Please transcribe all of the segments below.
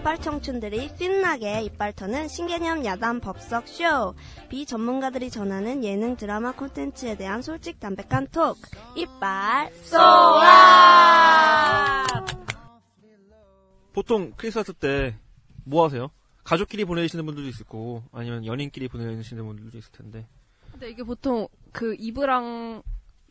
이빨 청춘들이 신나게 이빨 터는 신개념 야단 법석 쇼. 비전문가들이 전하는 예능 드라마 콘텐츠에 대한 솔직 담백한 톡. 이빨 쏘아! 보통 크리스마스 때 뭐 하세요? 가족끼리 보내시는 분들도 있을 거고 아니면 연인끼리 보내시는 분들도 있을 텐데 근데 이게 보통 그 이브랑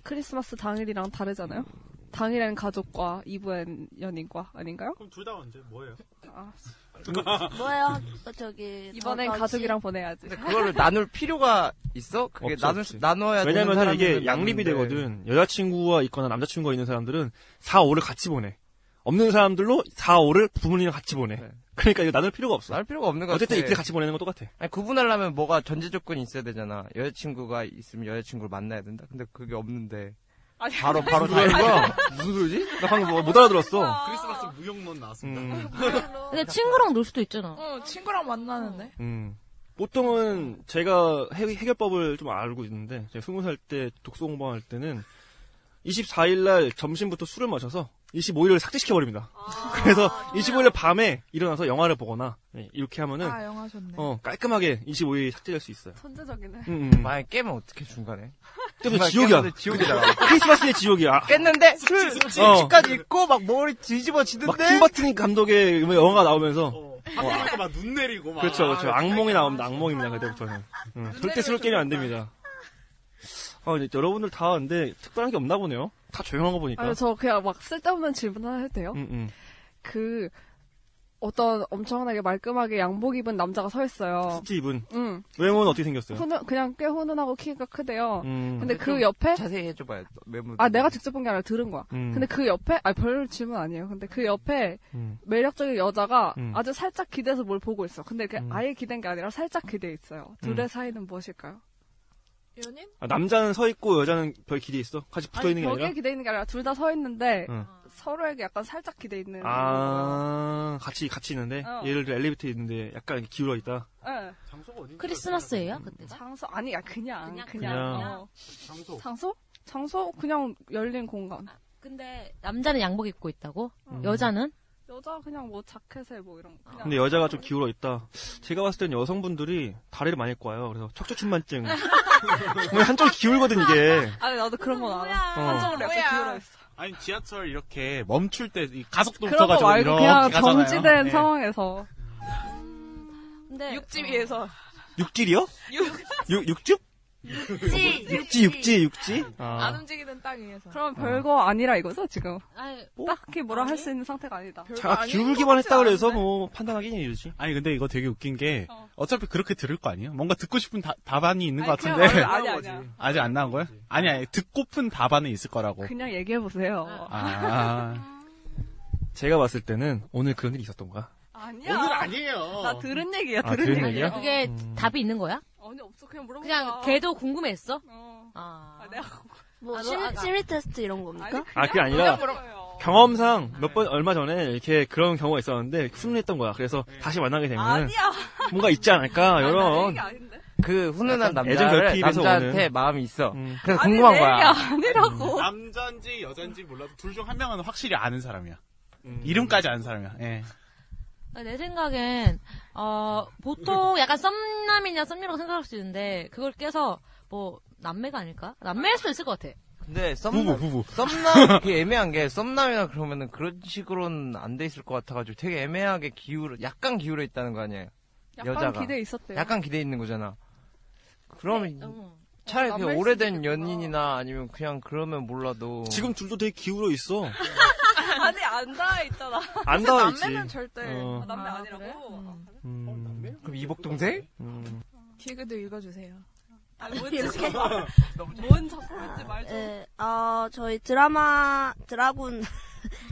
크리스마스 당일이랑 다르잖아요? 당일엔 가족과 이브엔 연인과 아닌가요? 그럼 둘 다 언제 뭐예요? 아, 뭐예요? 저기 이번엔 가족이랑 보내야지. 근데 그거를 나눌 필요가 있어? 그게 없지, 나눌, 없지. 나눠야 되는 왜냐면 이게 양립이 많은데. 되거든 여자친구가 있거나 남자친구가 있는 사람들은 4, 5를 같이 보내 없는 사람들로 4, 5를 부모님이랑 같이 보내 네. 그러니까 이거 나눌 필요가 없어 나눌 필요가 없는 거 어쨌든. 이틀 같이 보내는 건 똑같아 아니, 구분하려면 뭐가 전제 조건이 있어야 되잖아. 여자친구가 있으면 여자친구를 만나야 된다. 근데 그게 없는데. 아니, 바로, 바로 다 이거? 무슨 소리지? 나 방금 뭐 못 알아들었어 크리스마스 무용론 나왔습니다. 음, 근데 친구랑 놀 수도 있잖아. 어, 친구랑 만나는데. 음. 보통은 제가 해, 해결법을 좀 알고 있는데 제가 20살 때 독서 공부할 때는 24일 날 점심부터 술을 마셔서 25일을 삭제시켜 버립니다. 그래서 25일 밤에 일어나서 영화를 보거나 네, 이렇게 하면은 아, 영화 좋네. 어, 깔끔하게 25일 삭제될 수 있어요. 천재적이네. 음, 음. 만약에 깨면 어떻게 중간에? 중간에 지옥이야. 지옥이잖아. 크리스마스의 지옥이야. 깼는데 술 어. 집까지 있고 막 머리 막 뒤집어지는데 팀버튼 감독의 영화가 나오면서 어, 하고 막눈 내리고 막. 그렇죠, 그렇죠. 아, 악몽이 나옵니다. 악몽입니다. 그때부터는. 음, 절대 술 깨면 안 됩니다. 아, 근데 여러분들 다 근데 특별한 게 없나 보네요. 다 조용한 거 보니까. 아니, 저 그냥 막 쓸데없는 질문 하나 해도 돼요? 음, 음. 그, 어떤 엄청나게 말끔하게 양복 입은 남자가 서 있어요. 스티 입은 응. 외모는 어떻게 생겼어요? 훈훈, 그냥 꽤 훈훈하고 키가 크대요. 음, 근데 그 옆에, 자세히 해줘봐요. 메모. 아, 내가 직접 본 게 아니라 들은 거야. 음, 근데 그 옆에, 아, 별 질문 아니에요. 근데 그 옆에 음. 매력적인 여자가 음. 아주 살짝 기대서 뭘 보고 있어. 근데 그게 음. 아예 기댄 게 아니라 살짝 기대 있어요. 둘의 음. 사이는 무엇일까요? 연인? 아, 남자는 서 있고 여자는 별 길이 있어? 같이 붙어 있는 게 벽에 아니라? 기대 있는 게 아니라 둘 다 서 있는데 응. 서로에게 약간 살짝 기대 있는. 아, 같이 같이 있는데 어. 예를 들어 엘리베이터에 있는데 약간 이렇게 기울어 있다. 예. 장소가 어디? 크리스마스예요 그때가? 장소 아니야 그냥 그냥, 그냥. 어. 장소. 장소? 장소 그냥 열린 공간. 근데 남자는 양복 입고 있다고? 음. 여자는? 여자 그냥 뭐 자켓에 뭐 이런 거. 근데 여자가 좀 기울어 있다. 제가 봤을 땐 여성분들이 다리를 많이 와요. 그래서 척추춘만증. 왜 한쪽 기울거든 이게. 아니 나도 그런 건 알아. 어. 한쪽으로 약간. 기울어 있어. 아니 지하철 이렇게 멈출 때이 가속도 그런 거 붙어가지고 말고 이렇게 그냥 가잖아요. 정지된 네. 상황에서 근데 육지 위에서. 육질이요? 육 육즙? 육지, 육지 육지 육지? 안 아. 움직이는 땅 위에서. 그러면 별거 아니라 이거죠 지금. 아니, 딱히 뭐라 할 수 있는 상태가 아니다. 자가 기울기만 했다 그래서 뭐 판단하기는 이르지. 아니 근데 이거 되게 웃긴 게 어. 어차피 그렇게 들을 거 아니에요? 뭔가 듣고 싶은 다- 답안이 있는 것 아니, 같은데 말을- 아니 아니야. 아직 안 나온 거예요? 아니 아니 듣고픈 답안은 있을 거라고. 그냥 얘기해 보세요. 아 제가 봤을 때는 오늘 그런 일이 있었던 거야. 아니야. 오늘 아니에요. 나 들은 얘기야. 아, 들은 들은 얘기야. 얘기야? 그게 음. 답이 있는 거야? 아니 없어 그냥 물어본 그냥. 걔도 궁금했어? 어. 아. 아, 내가 뭐 아, 너 심, 아까- 심리 테스트 이런 겁니까? 아 그게 아니라. 경험상 몇 번 얼마 전에 이렇게 그런 경우가 있었는데 훈훈했던 거야. 그래서 다시 만나게 되면 아니야. 뭔가 있지 않을까 아니, 나 이런. 그 훈훈한 남자를 남자한테 오는. 마음이 있어. 음. 그래서 아니, 궁금한 내 거야. 아니라고. 남자인지 여자인지 몰라도 둘 중 한 명은 확실히 아는 사람이야. 음. 이름까지 아는 사람이야. 예. 내 생각엔 어 보통 약간 썸남이냐 썸녀라고 생각할 수 있는데 그걸 깨서 뭐 남매가 아닐까? 남매일 수도 있을 것 같아. 근데 부부 썸남 부부. 썸남 그게 애매한 게 썸남이나 그러면은 그런 식으로는 안 돼 있을 것 같아가지고 되게 애매하게 기울어 약간 기울어 있다는 거 아니에요. 약간 여자가. 기대 있었대요. 약간 기대 있는 거잖아. 그러면 어. 차라리 어, 남매일 오래된. 연인이나 아니면 그냥 그러면 몰라도 지금 둘도 되게 기울어 있어. 아니 안 닿아 있잖아. 안 닿아 있지. 남매는 절대 어. 아, 남매 아, 아, 니라고 그래? 음. 음, 그럼 이복 동생? 음. 디그도 읽어주세요. 아니 뭔지 뭔 작품인지 말 좀. 예, 어, 저희 드라마 드라군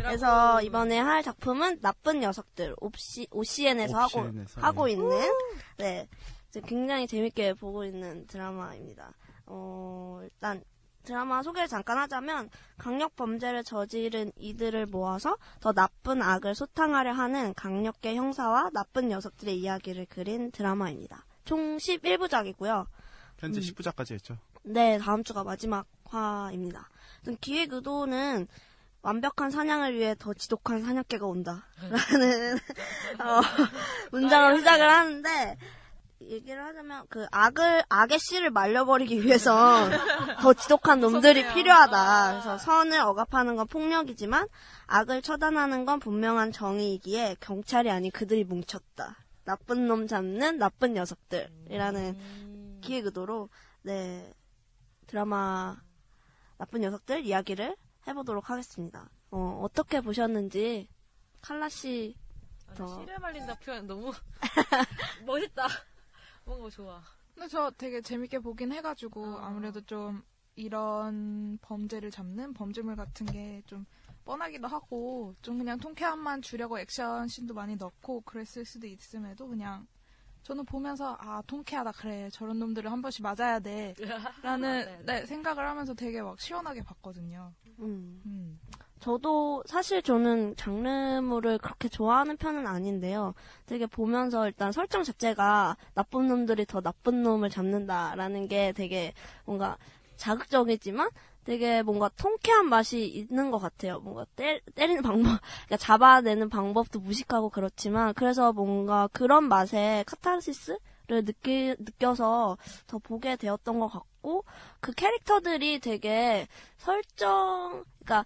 에서 이번에 할 작품은 나쁜 녀석들 OC, OCN에서 하고 옵션에서, 하고 예. 있는 네, 굉장히 재밌게 보고 있는 드라마입니다. 어, 일단 드라마 소개를 잠깐 하자면 강력 범죄를 저지른 이들을 모아서 더 나쁜 악을 소탕하려 하는 강력계 형사와 나쁜 녀석들의 이야기를 그린 드라마입니다. 총 11부작이고요. 현재 음. 10부작까지 했죠. 네, 다음 주가 마지막 화입니다. 기획 의도는 완벽한 사냥을 위해 더 지독한 사냥개가 온다. 라는, 어, 문장으로 시작을 하는데, 얘기를 하자면, 그, 악을, 악의 씨를 말려버리기 위해서 더 지독한 놈들이 무섭네요. 필요하다. 그래서 선을 억압하는 건 폭력이지만, 악을 처단하는 건 분명한 정의이기에 경찰이 아닌 그들이 뭉쳤다. 나쁜 놈 잡는 나쁜 녀석들이라는 기획 의도로, 네, 드라마 나쁜 녀석들 이야기를 해보도록 하겠습니다. 어, 어떻게 보셨는지 칼라 씨 더. 씨를 말린다 표현 너무 멋있다. 뭔가 좋아. 근데 저 되게 재밌게 보긴 해가지고 아무래도 좀 이런 범죄를 잡는 범죄물 같은 게 좀 뻔하기도 하고 좀 그냥 통쾌함만 주려고 액션 씬도 많이 넣고 그랬을 수도 있음에도 그냥 저는 보면서 아 통쾌하다 그래 저런 놈들을 한 번씩 맞아야 돼 라는 네, 생각을 하면서 되게 막 시원하게 봤거든요. 음. 음. 저도 사실 저는 장르물을 그렇게 좋아하는 편은 아닌데요. 되게 보면서 일단 설정 자체가 나쁜 놈들이 더 나쁜 놈을 잡는다라는 게 되게 뭔가 자극적이지만 되게 뭔가 통쾌한 맛이 있는 것 같아요. 뭔가 때, 때리는 방법, 그러니까 잡아내는 방법도 무식하고 그렇지만 그래서 뭔가 그런 맛에 카타르시스 를 느끼, 느껴서 더 보게 되었던 것 같고 그 캐릭터들이 되게 설정, 그러니까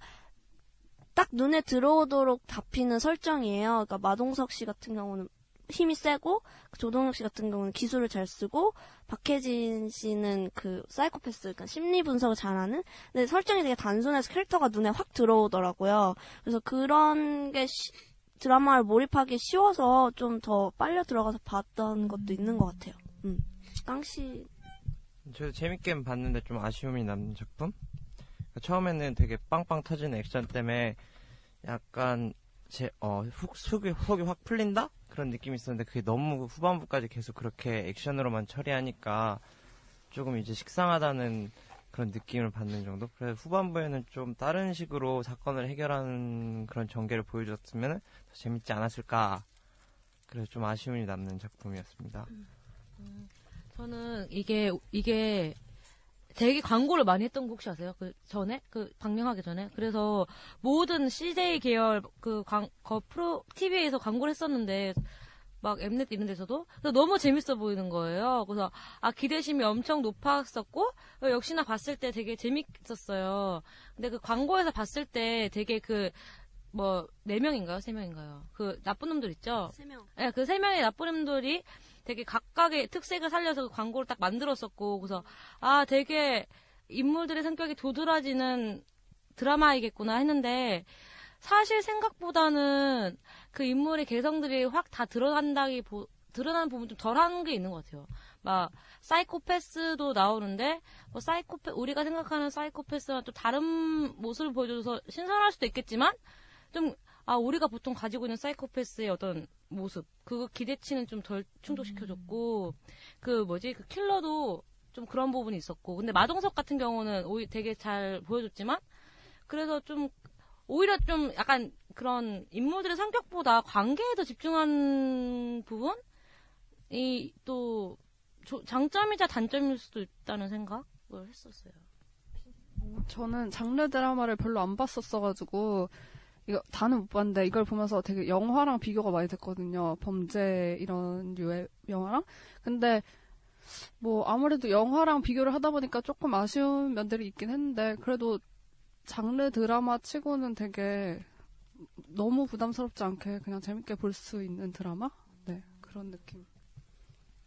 딱 눈에 들어오도록 잡히는 설정이에요. 그러니까 마동석 씨 같은 경우는 힘이 세고 조동혁 씨 같은 경우는 기술을 잘 쓰고 박혜진 씨는 그 사이코패스 그러니까 심리 분석을 잘하는 근데 설정이 되게 단순해서 캐릭터가 눈에 확 들어오더라고요. 그래서 그런 게 시- 드라마를 몰입하기 쉬워서 좀 더 빨려 들어가서 봤던 것도 있는 것 같아요. 음. 깡씨 저도 재밌게 봤는데 좀 아쉬움이 남는 작품? 처음에는 되게 빵빵 터지는 액션 때문에 약간 제, 어, 훅, 속이, 속이 확 풀린다? 그런 느낌이 있었는데 그게 너무 후반부까지 계속 그렇게 액션으로만 처리하니까 조금 이제 식상하다는 그런 느낌을 받는 정도? 그래서 후반부에는 좀 다른 식으로 사건을 해결하는 그런 전개를 보여줬으면 더 재밌지 않았을까. 그래서 좀 아쉬움이 남는 작품이었습니다. 저는 이게 이게 되게 광고를 많이 했던 거 혹시 아세요? 그 전에 그 방영하기 전에 그래서 모든 CJ 계열 그 광, 거 프로 TV에서 광고를 했었는데 막 엠넷 이런 데서도 그래서 너무 재밌어 보이는 거예요. 그래서 아 기대심이 엄청 높았었고 어, 역시나 봤을 때 되게 재밌었어요. 근데 그 광고에서 봤을 때 되게 그 뭐 네 명인가요? 세 명인가요? 그 나쁜 놈들 있죠? 세 명. 네, 그세 명의 나쁜 놈들이 되게 각각의 특색을 살려서 그 광고를 딱 만들었었고, 그래서, 아, 되게 인물들의 성격이 도드라지는 드라마이겠구나 했는데, 사실 생각보다는 그 인물의 개성들이 확 다 드러난다기, 보, 드러나는 부분 좀 덜한 게 있는 것 같아요. 막, 사이코패스도 나오는데, 뭐, 사이코패, 우리가 생각하는 사이코패스와 또 다른 모습을 보여줘서 신선할 수도 있겠지만, 좀, 아, 우리가 보통 가지고 있는 사이코패스의 어떤 모습, 그거 기대치는 좀 덜 충족시켜줬고, 그 뭐지, 그 킬러도 좀 그런 부분이 있었고, 근데 마동석 같은 경우는 오히 되게 잘 보여줬지만, 그래서 좀, 오히려 좀 약간 그런 인물들의 성격보다 관계에 더 집중한 부분이 또 조- 장점이자 단점일 수도 있다는 생각을 했었어요. 저는 장르 드라마를 별로 안 봤었어가지고 이거 다는 못 봤는데 이걸 보면서 되게 영화랑 비교가 많이 됐거든요. 범죄 이런 류의 영화랑. 근데 뭐 아무래도 영화랑 비교를 하다 보니까 조금 아쉬운 면들이 있긴 했는데 그래도 장르 드라마 치고는 되게 너무 부담스럽지 않게 그냥 재밌게 볼 수 있는 드라마? 네 그런 느낌.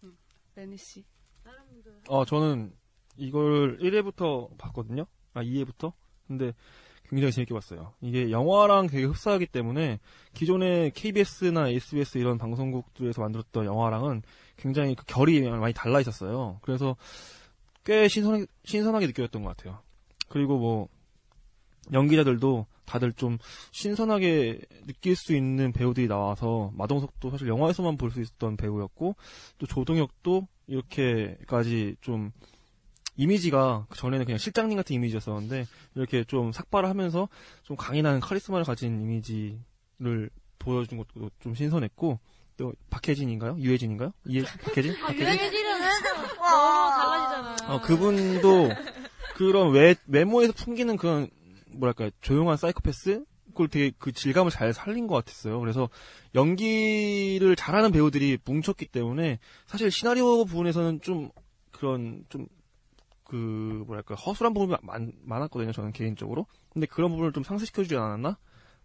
음, 레니 씨. 어, 저는 이걸 1회부터 봤거든요. 아, 2회부터. 근데 굉장히 재밌게 봤어요. 이게 영화랑 되게 흡사하기 때문에 기존의 KBS나 SBS 이런 방송국들에서 만들었던 영화랑은 굉장히 그 결이 많이 달라 있었어요. 그래서 꽤 신선, 신선하게 느껴졌던 것 같아요. 그리고 뭐, 연기자들도 다들 좀 신선하게 느낄 수 있는 배우들이 나와서 마동석도 사실 영화에서만 볼 수 있었던 배우였고 또 조동혁도 이렇게까지 좀 이미지가 그 전에는 그냥 실장님 같은 이미지였었는데 이렇게 좀 삭발을 하면서 좀 강인한 카리스마를 가진 이미지를 보여준 것도 좀 신선했고 또 박혜진인가요? 유혜진인가요? 이해, 박혜진? 아, 박혜진? 유해진은 너무 달라지잖아요. 어, 그분도 그런 외, 외모에서 풍기는 그런 뭐랄까 조용한 사이코패스 그걸 되게 그 질감을 잘 살린 것 같았어요. 그래서 연기를 잘하는 배우들이 뭉쳤기 때문에 사실 시나리오 부분에서는 좀 그런 좀 그 뭐랄까 허술한 부분이 많, 많았거든요. 저는 개인적으로. 근데 그런 부분을 좀 상쇄시켜주지 않았나?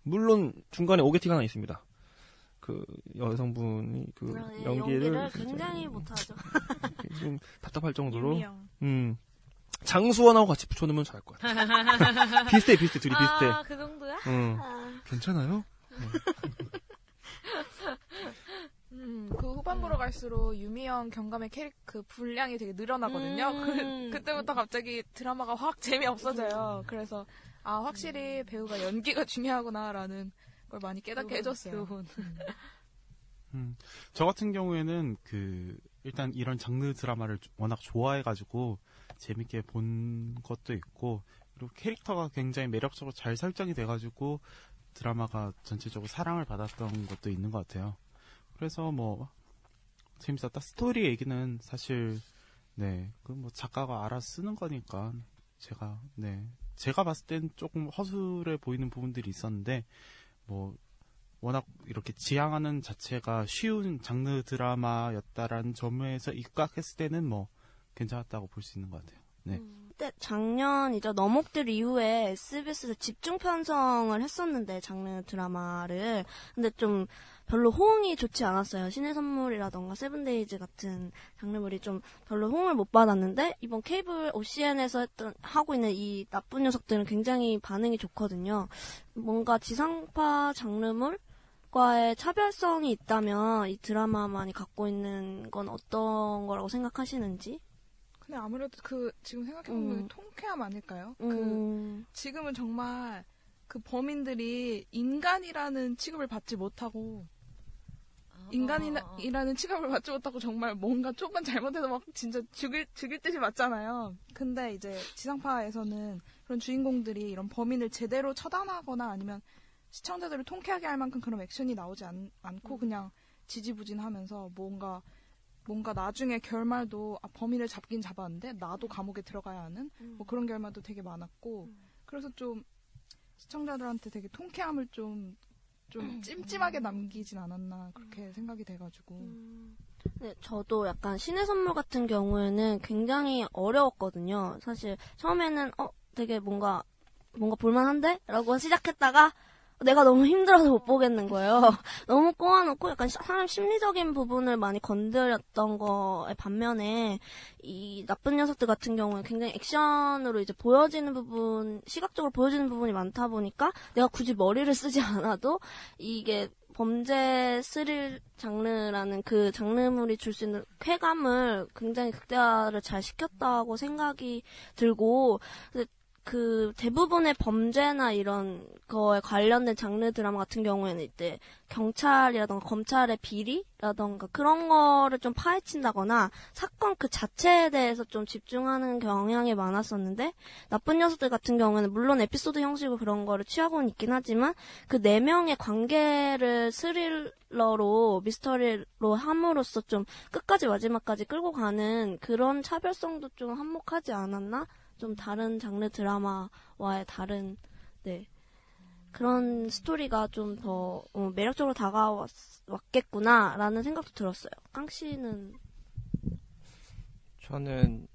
물론 중간에 오게팅 하나 있습니다. 그 여성분이 그 아, 예, 연기를, 연기를 굉장히 못하죠. 좀 답답할 정도로 유미영. 음 장수원하고 같이 붙여놓으면 잘할 것 같아. 비슷해 비슷해 둘이 비슷해. 아, 그 정도야? 음 아, 괜찮아요? 음, 그 후반부로 갈수록 유미영 경감의 캐릭 그 분량이 되게 늘어나거든요. 음. 그, 그때부터 갑자기 드라마가 확 재미없어져요. 그래서 아 확실히 배우가 연기가 중요하구나라는 걸 많이 깨닫게 해줬어요. 교훈. 음, 저 같은 경우에는 그 일단 이런 장르 드라마를 워낙 좋아해가지고 재밌게 본 것도 있고 그리고 캐릭터가 굉장히 매력적으로 잘 설정이 돼가지고 드라마가 전체적으로 사랑을 받았던 것도 있는 것 같아요. 그래서 뭐 재밌었다. 스토리 얘기는 사실 네 그 뭐 작가가 알아 쓰는 거니까 제가 네 제가 봤을 땐 조금 허술해 보이는 부분들이 있었는데 뭐 워낙 이렇게 지향하는 자체가 쉬운 장르 드라마였다라는 점에서 입각했을 때는 뭐 괜찮았다고 볼 수 있는 것 같아요. 네. 그때 작년이죠. 너목들 이후에 SBS에서 집중 편성을 했었는데 장르 드라마를 근데 좀 별로 호응이 좋지 않았어요. 신의 선물이라던가 세븐데이즈 같은 장르물이 좀 별로 호응을 못 받았는데 이번 케이블 OCN에서 했던 하고 있는 이 나쁜 녀석들은 굉장히 반응이 좋거든요. 뭔가 지상파 장르물 과의 차별성이 있다면 이 드라마만이 갖고 있는 건 어떤 거라고 생각하시는지? 근데 아무래도 그 지금 생각해보면 음. 통쾌함 아닐까요? 그 음, 지금은 정말 그 범인들이 인간이라는 취급을 받지 못하고 어, 인간이라는 취급을 받지 못하고 정말 뭔가 조금 잘못해도 막 진짜 죽일 죽일 듯이 맞잖아요. 근데 이제 지상파에서는 그런 주인공들이 이런 범인을 제대로 처단하거나 아니면 시청자들을 통쾌하게 할 만큼 그런 액션이 나오지 않, 않고 그냥 지지부진하면서 뭔가 뭔가 나중에 결말도 아, 범인을 잡긴 잡았는데 나도 감옥에 들어가야 하는? 뭐 그런 결말도 되게 많았고. 그래서 좀 시청자들한테 되게 통쾌함을 좀 좀 찜찜하게 남기진 않았나 그렇게 생각이 돼가지고 네, 저도 약간 신의 선물 같은 경우에는 굉장히 어려웠거든요. 사실 처음에는 어 되게 뭔가 뭔가 볼만한데? 라고 시작했다가 내가 너무 힘들어서 못 보겠는 거예요. 너무 꼬아놓고 약간 사람 심리적인 부분을 많이 건드렸던 거에 반면에 이 나쁜 녀석들 같은 경우는 굉장히 액션으로 이제 보여지는 부분, 시각적으로 보여지는 부분이 많다 보니까 내가 굳이 머리를 쓰지 않아도 이게 범죄 스릴 장르라는 그 장르물이 줄 수 있는 쾌감을 굉장히 극대화를 잘 시켰다고 생각이 들고 그 대부분의 범죄나 이런 거에 관련된 장르 드라마 같은 경우에는 이때 경찰이라던가 검찰의 비리라던가 그런 거를 좀 파헤친다거나 사건 그 자체에 대해서 좀 집중하는 경향이 많았었는데 나쁜 녀석들 같은 경우에는 물론 에피소드 형식으로 그런 거를 취하고는 있긴 하지만 그 네 명의 관계를 스릴러로 미스터리로 함으로써 좀 끝까지 마지막까지 끌고 가는 그런 차별성도 좀 한몫하지 않았나? 좀 다른 장르 드라마와의 다른 네 그런 스토리가 좀더 매력적으로 다가왔겠구나라는 생각도 들었어요. 깡 씨는 저는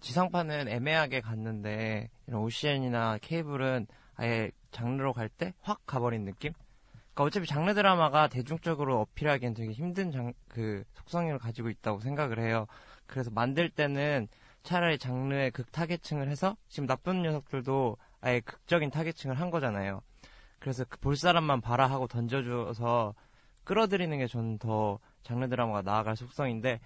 지상파는 애매하게 갔는데 이런 OCN이나 케이블은 아예 장르로 갈 때 확 가버린 느낌? 그러니까 어차피 장르 드라마가 대중적으로 어필하기엔 되게 힘든 장, 그 속성을 가지고 있다고 생각을 해요. 그래서 만들 때는 차라리 장르의 극 타겟층을 해서 지금 나쁜 녀석들도 아예 극적인 타겟층을 한 거잖아요. 그래서 그 볼 사람만 봐라 하고 던져줘서 끌어들이는 게 저는 더 장르 드라마가 나아갈 속성인데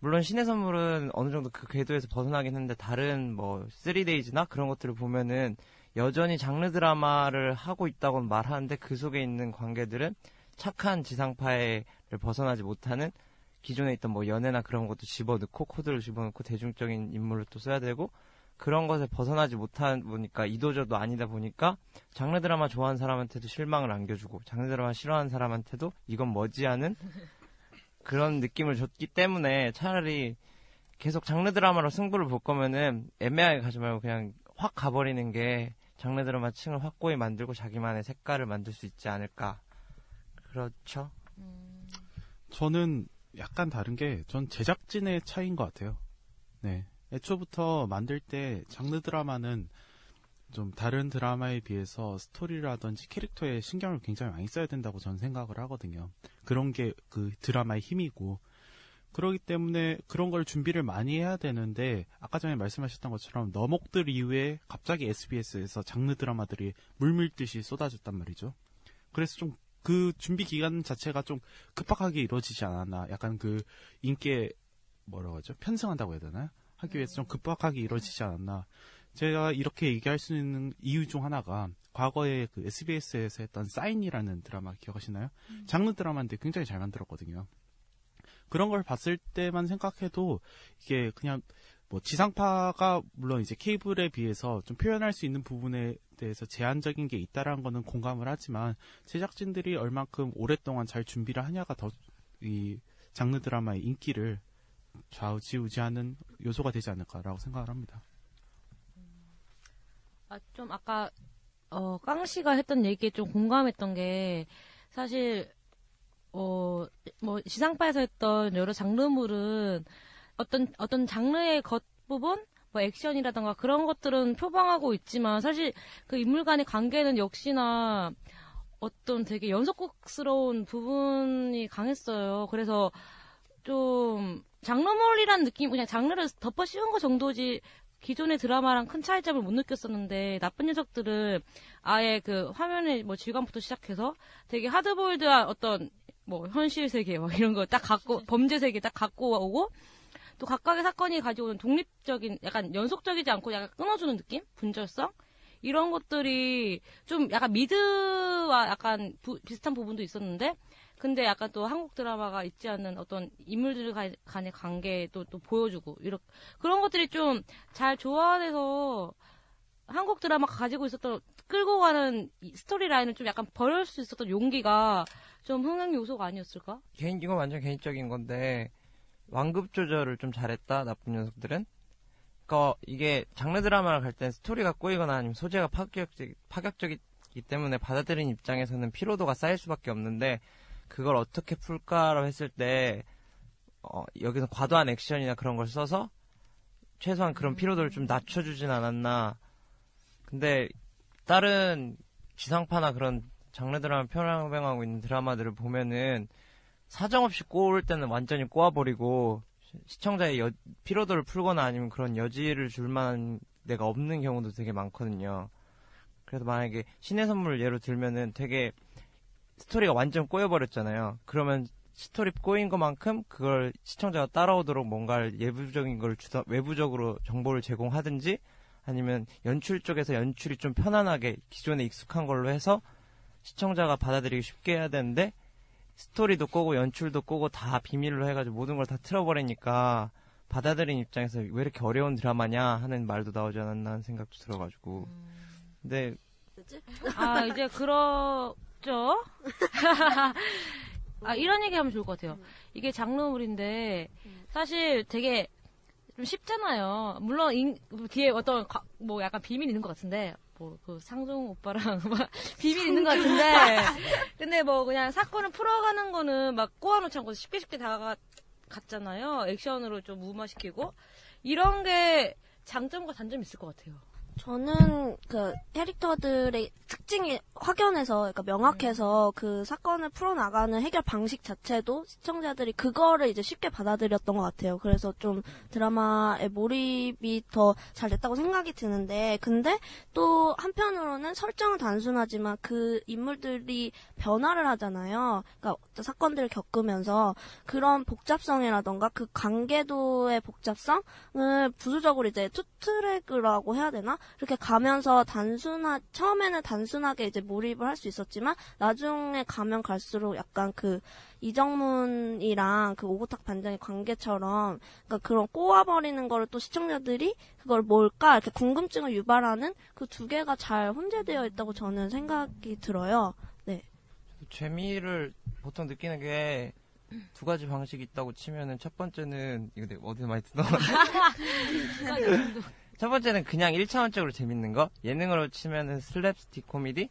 물론 신의 선물은 어느 정도 그 궤도에서 벗어나긴 했는데 다른 뭐 3데이즈나 그런 것들을 보면은 여전히 장르 드라마를 하고 있다고 말하는데 그 속에 있는 관계들은 착한 지상파를 벗어나지 못하는 기존에 있던 뭐 연애나 그런 것도 집어넣고 코드를 집어넣고 대중적인 인물을 또 써야 되고 그런 것에 벗어나지 못한 보니까 이도저도 아니다 보니까 장르 드라마 좋아하는 사람한테도 실망을 안겨주고 장르 드라마 싫어하는 사람한테도 이건 뭐지 하는 그런 느낌을 줬기 때문에 차라리 계속 장르 드라마로 승부를 볼 거면은 애매하게 가지 말고 그냥 확 가버리는 게 장르 드라마 층을 확고히 만들고 자기만의 색깔을 만들 수 있지 않을까. 그렇죠. 저는 약간 다른 게 전 제작진의 차이인 것 같아요. 네. 애초부터 만들 때 장르 드라마는 좀 다른 드라마에 비해서 스토리라든지 캐릭터에 신경을 굉장히 많이 써야 된다고 저는 생각을 하거든요. 그런 게 그 드라마의 힘이고 그러기 때문에 그런 걸 준비를 많이 해야 되는데 아까 전에 말씀하셨던 것처럼 너목들 이후에 갑자기 SBS에서 장르 드라마들이 물밀듯이 쏟아졌단 말이죠. 그래서 좀 그 준비 기간 자체가 좀 급박하게 이루어지지 않았나. 약간 그 인기에 뭐라고 하죠? 편승한다고 해야 되나요? 하기 위해서 좀 급박하게 이루어지지 않았나. 제가 이렇게 얘기할 수 있는 이유 중 하나가 과거에 그 SBS에서 했던 사인이라는 드라마 기억하시나요? 장르 드라마인데 굉장히 잘 만들었거든요. 그런 걸 봤을 때만 생각해도 이게 그냥 뭐 지상파가 물론 이제 케이블에 비해서 좀 표현할 수 있는 부분에 대해서 제한적인 게 있다라는 거는 공감을 하지만 제작진들이 얼만큼 오랫동안 잘 준비를 하냐가 더 이 장르 드라마의 인기를 좌우지우지하는 요소가 되지 않을까라고 생각을 합니다. 아, 좀 아까 어, 깡 씨가 했던 얘기에 좀 공감했던 게 사실 어, 뭐 지상파에서 했던 여러 장르물은 어떤 어떤 장르의 겉부분 뭐 액션이라던가 그런 것들은 표방하고 있지만 사실 그 인물 간의 관계는 역시나 어떤 되게 연속곡스러운 부분이 강했어요. 그래서 좀 장르물이란 느낌 그냥 장르를 덮어 씌운 것 정도지 기존의 드라마랑 큰 차이점을 못 느꼈었는데 나쁜 녀석들은 아예 그 화면의 뭐 질감부터 시작해서 되게 하드보일드한 어떤 뭐 현실 세계 막 이런 거 딱 갖고 범죄 세계 딱 갖고 오고 또 각각의 사건이 가지고 오는 독립적인 약간 연속적이지 않고 약간 끊어주는 느낌 분절성 이런 것들이 좀 약간 미드와 약간 부- 비슷한 부분도 있었는데 근데 약간 또 한국 드라마가 있지 않는 어떤 인물들 간- 간의 관계도 또 보여주고 이렇게 그런 것들이 좀 잘 조화돼서 한국 드라마가 가지고 있었던 끌고 가는 이 스토리 라인을 좀 약간 버릴 수 있었던 용기가 좀 흥행 요소가 아니었을까? 개인 이건 완전 개인적인 건데 완급 조절을 좀 잘했다 나쁜 녀석들은. 그러니까 이게 장르 드라마를 갈땐 스토리가 꼬이거나 아니면 소재가 파격적 파격적이기 때문에 받아들인 입장에서는 피로도가 쌓일 수밖에 없는데 그걸 어떻게 풀까라고 했을 때 어, 여기서 과도한 액션이나 그런 걸 써서 최소한 그런 피로도를 좀 낮춰주진 않았나. 근데 다른 지상파나 그런 장르 드라마 평행하고 있는 드라마들을 보면은 사정없이 꼬을 때는 완전히 꼬아버리고 시- 시청자의 여- 피로도를 풀거나 아니면 그런 여지를 줄 만한 데가 없는 경우도 되게 많거든요. 그래서 만약에 신의 선물 예로 들면은 되게 스토리가 완전 꼬여버렸잖아요. 그러면 스토리 꼬인 것만큼 그걸 시청자가 따라오도록 뭔가를 예부적인 걸 주다, 외부적으로 정보를 제공하든지 아니면 연출 쪽에서 연출이 좀 편안하게 기존에 익숙한 걸로 해서 시청자가 받아들이기 쉽게 해야 되는데 스토리도 꼬고 연출도 꼬고 다 비밀로 해가지고 모든 걸 다 틀어버리니까 받아들인 입장에서 왜 이렇게 어려운 드라마냐 하는 말도 나오지 않았나 하는 생각도 들어가지고 근데 아, 이제 그렇죠. 아, 이런 얘기 하면 좋을 것 같아요. 이게 장르물인데, 사실 되게 좀 쉽잖아요. 물론, 인- 뒤에 어떤, 과- 뭐 약간 비밀 있는 것 같은데, 뭐, 그 상종 오빠랑 막 비밀 있는 것 같은데, 근데 뭐 그냥 사건을 풀어가는 거는 막 꼬아놓지 않고 쉽게 쉽게 다가갔잖아요. 액션으로 좀 무마시키고. 이런 게 장점과 단점이 있을 것 같아요. 저는 그 캐릭터들의 특징이 확연해서 그러니까 명확해서 그 사건을 풀어나가는 해결 방식 자체도 시청자들이 그거를 이제 쉽게 받아들였던 것 같아요. 그래서 좀 드라마에 몰입이 더 잘 됐다고 생각이 드는데 근데 또 한편으로는 설정은 단순하지만 그 인물들이 변화를 하잖아요. 그러니까 사건들을 겪으면서 그런 복잡성이라던가 그 관계도의 복잡성을 부수적으로 이제 two track이라고 해야 되나? 이렇게 가면서 단순한, 처음에는 단순하게 이제 몰입을 할 수 있었지만 나중에 가면 갈수록 약간 그 이정문이랑 그 오고탁 반장의 관계처럼 그러니까 그런 꼬아버리는 거를 또 시청자들이 그걸 뭘까 이렇게 궁금증을 유발하는 그 두 개가 잘 혼재되어 있다고 저는 생각이 들어요. 네. 재미를 보통 느끼는 게 두 가지 방식이 있다고 치면은 첫 번째는 이거 내가 어디서 많이 듣던 첫 번째는 그냥 1차원적으로 재밌는 거? 예능으로 치면은 슬랩스틱 코미디?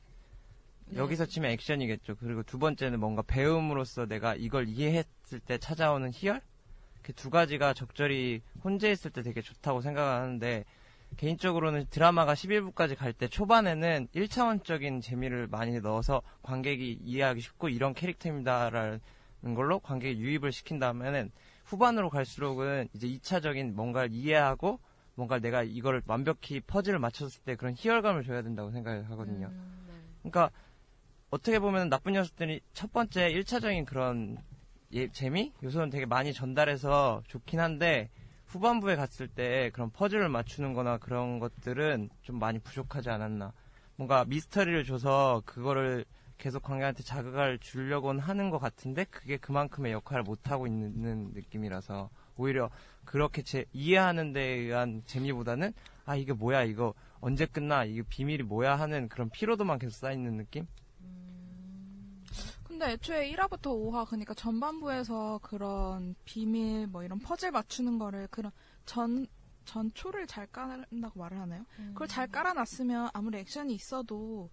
여기서 치면 액션이겠죠. 그리고 두 번째는 뭔가 배움으로써 내가 이걸 이해했을 때 찾아오는 희열? 그 두 가지가 적절히 혼재했을 때 되게 좋다고 생각하는데 개인적으로는 드라마가 11부까지 갈 때 초반에는 1차원적인 재미를 많이 넣어서 관객이 이해하기 쉽고 이런 캐릭터입니다라는 걸로 관객이 유입을 시킨 다음에는 후반으로 갈수록은 이제 2차적인 뭔가를 이해하고 뭔가 내가 이거를 완벽히 퍼즐을 맞췄을 때 그런 희열감을 줘야 된다고 생각을 하거든요. 그러니까 어떻게 보면 나쁜 녀석들이 첫 번째 1차적인 그런 예, 재미 요소는 되게 많이 전달해서 좋긴 한데 후반부에 갔을 때 그런 퍼즐을 맞추는 거나 그런 것들은 좀 많이 부족하지 않았나. 뭔가 미스터리를 줘서 그거를 계속 관객한테 자극을 주려고는 하는 것 같은데 그게 그만큼의 역할을 못하고 있는 느낌이라서 오히려 그렇게 제, 이해하는 데 의한 재미보다는 아 이게 뭐야 이거 언제 끝나 이게 비밀이 뭐야 하는 그런 피로도만 계속 쌓이는 느낌? 근데 애초에 1화부터 5화 그러니까 전반부에서 그런 비밀 뭐 이런 퍼즐 맞추는 거를 그런 전 전초를 잘 깔는다고 말을 하나요? 그걸 잘 깔아놨으면 아무리 액션이 있어도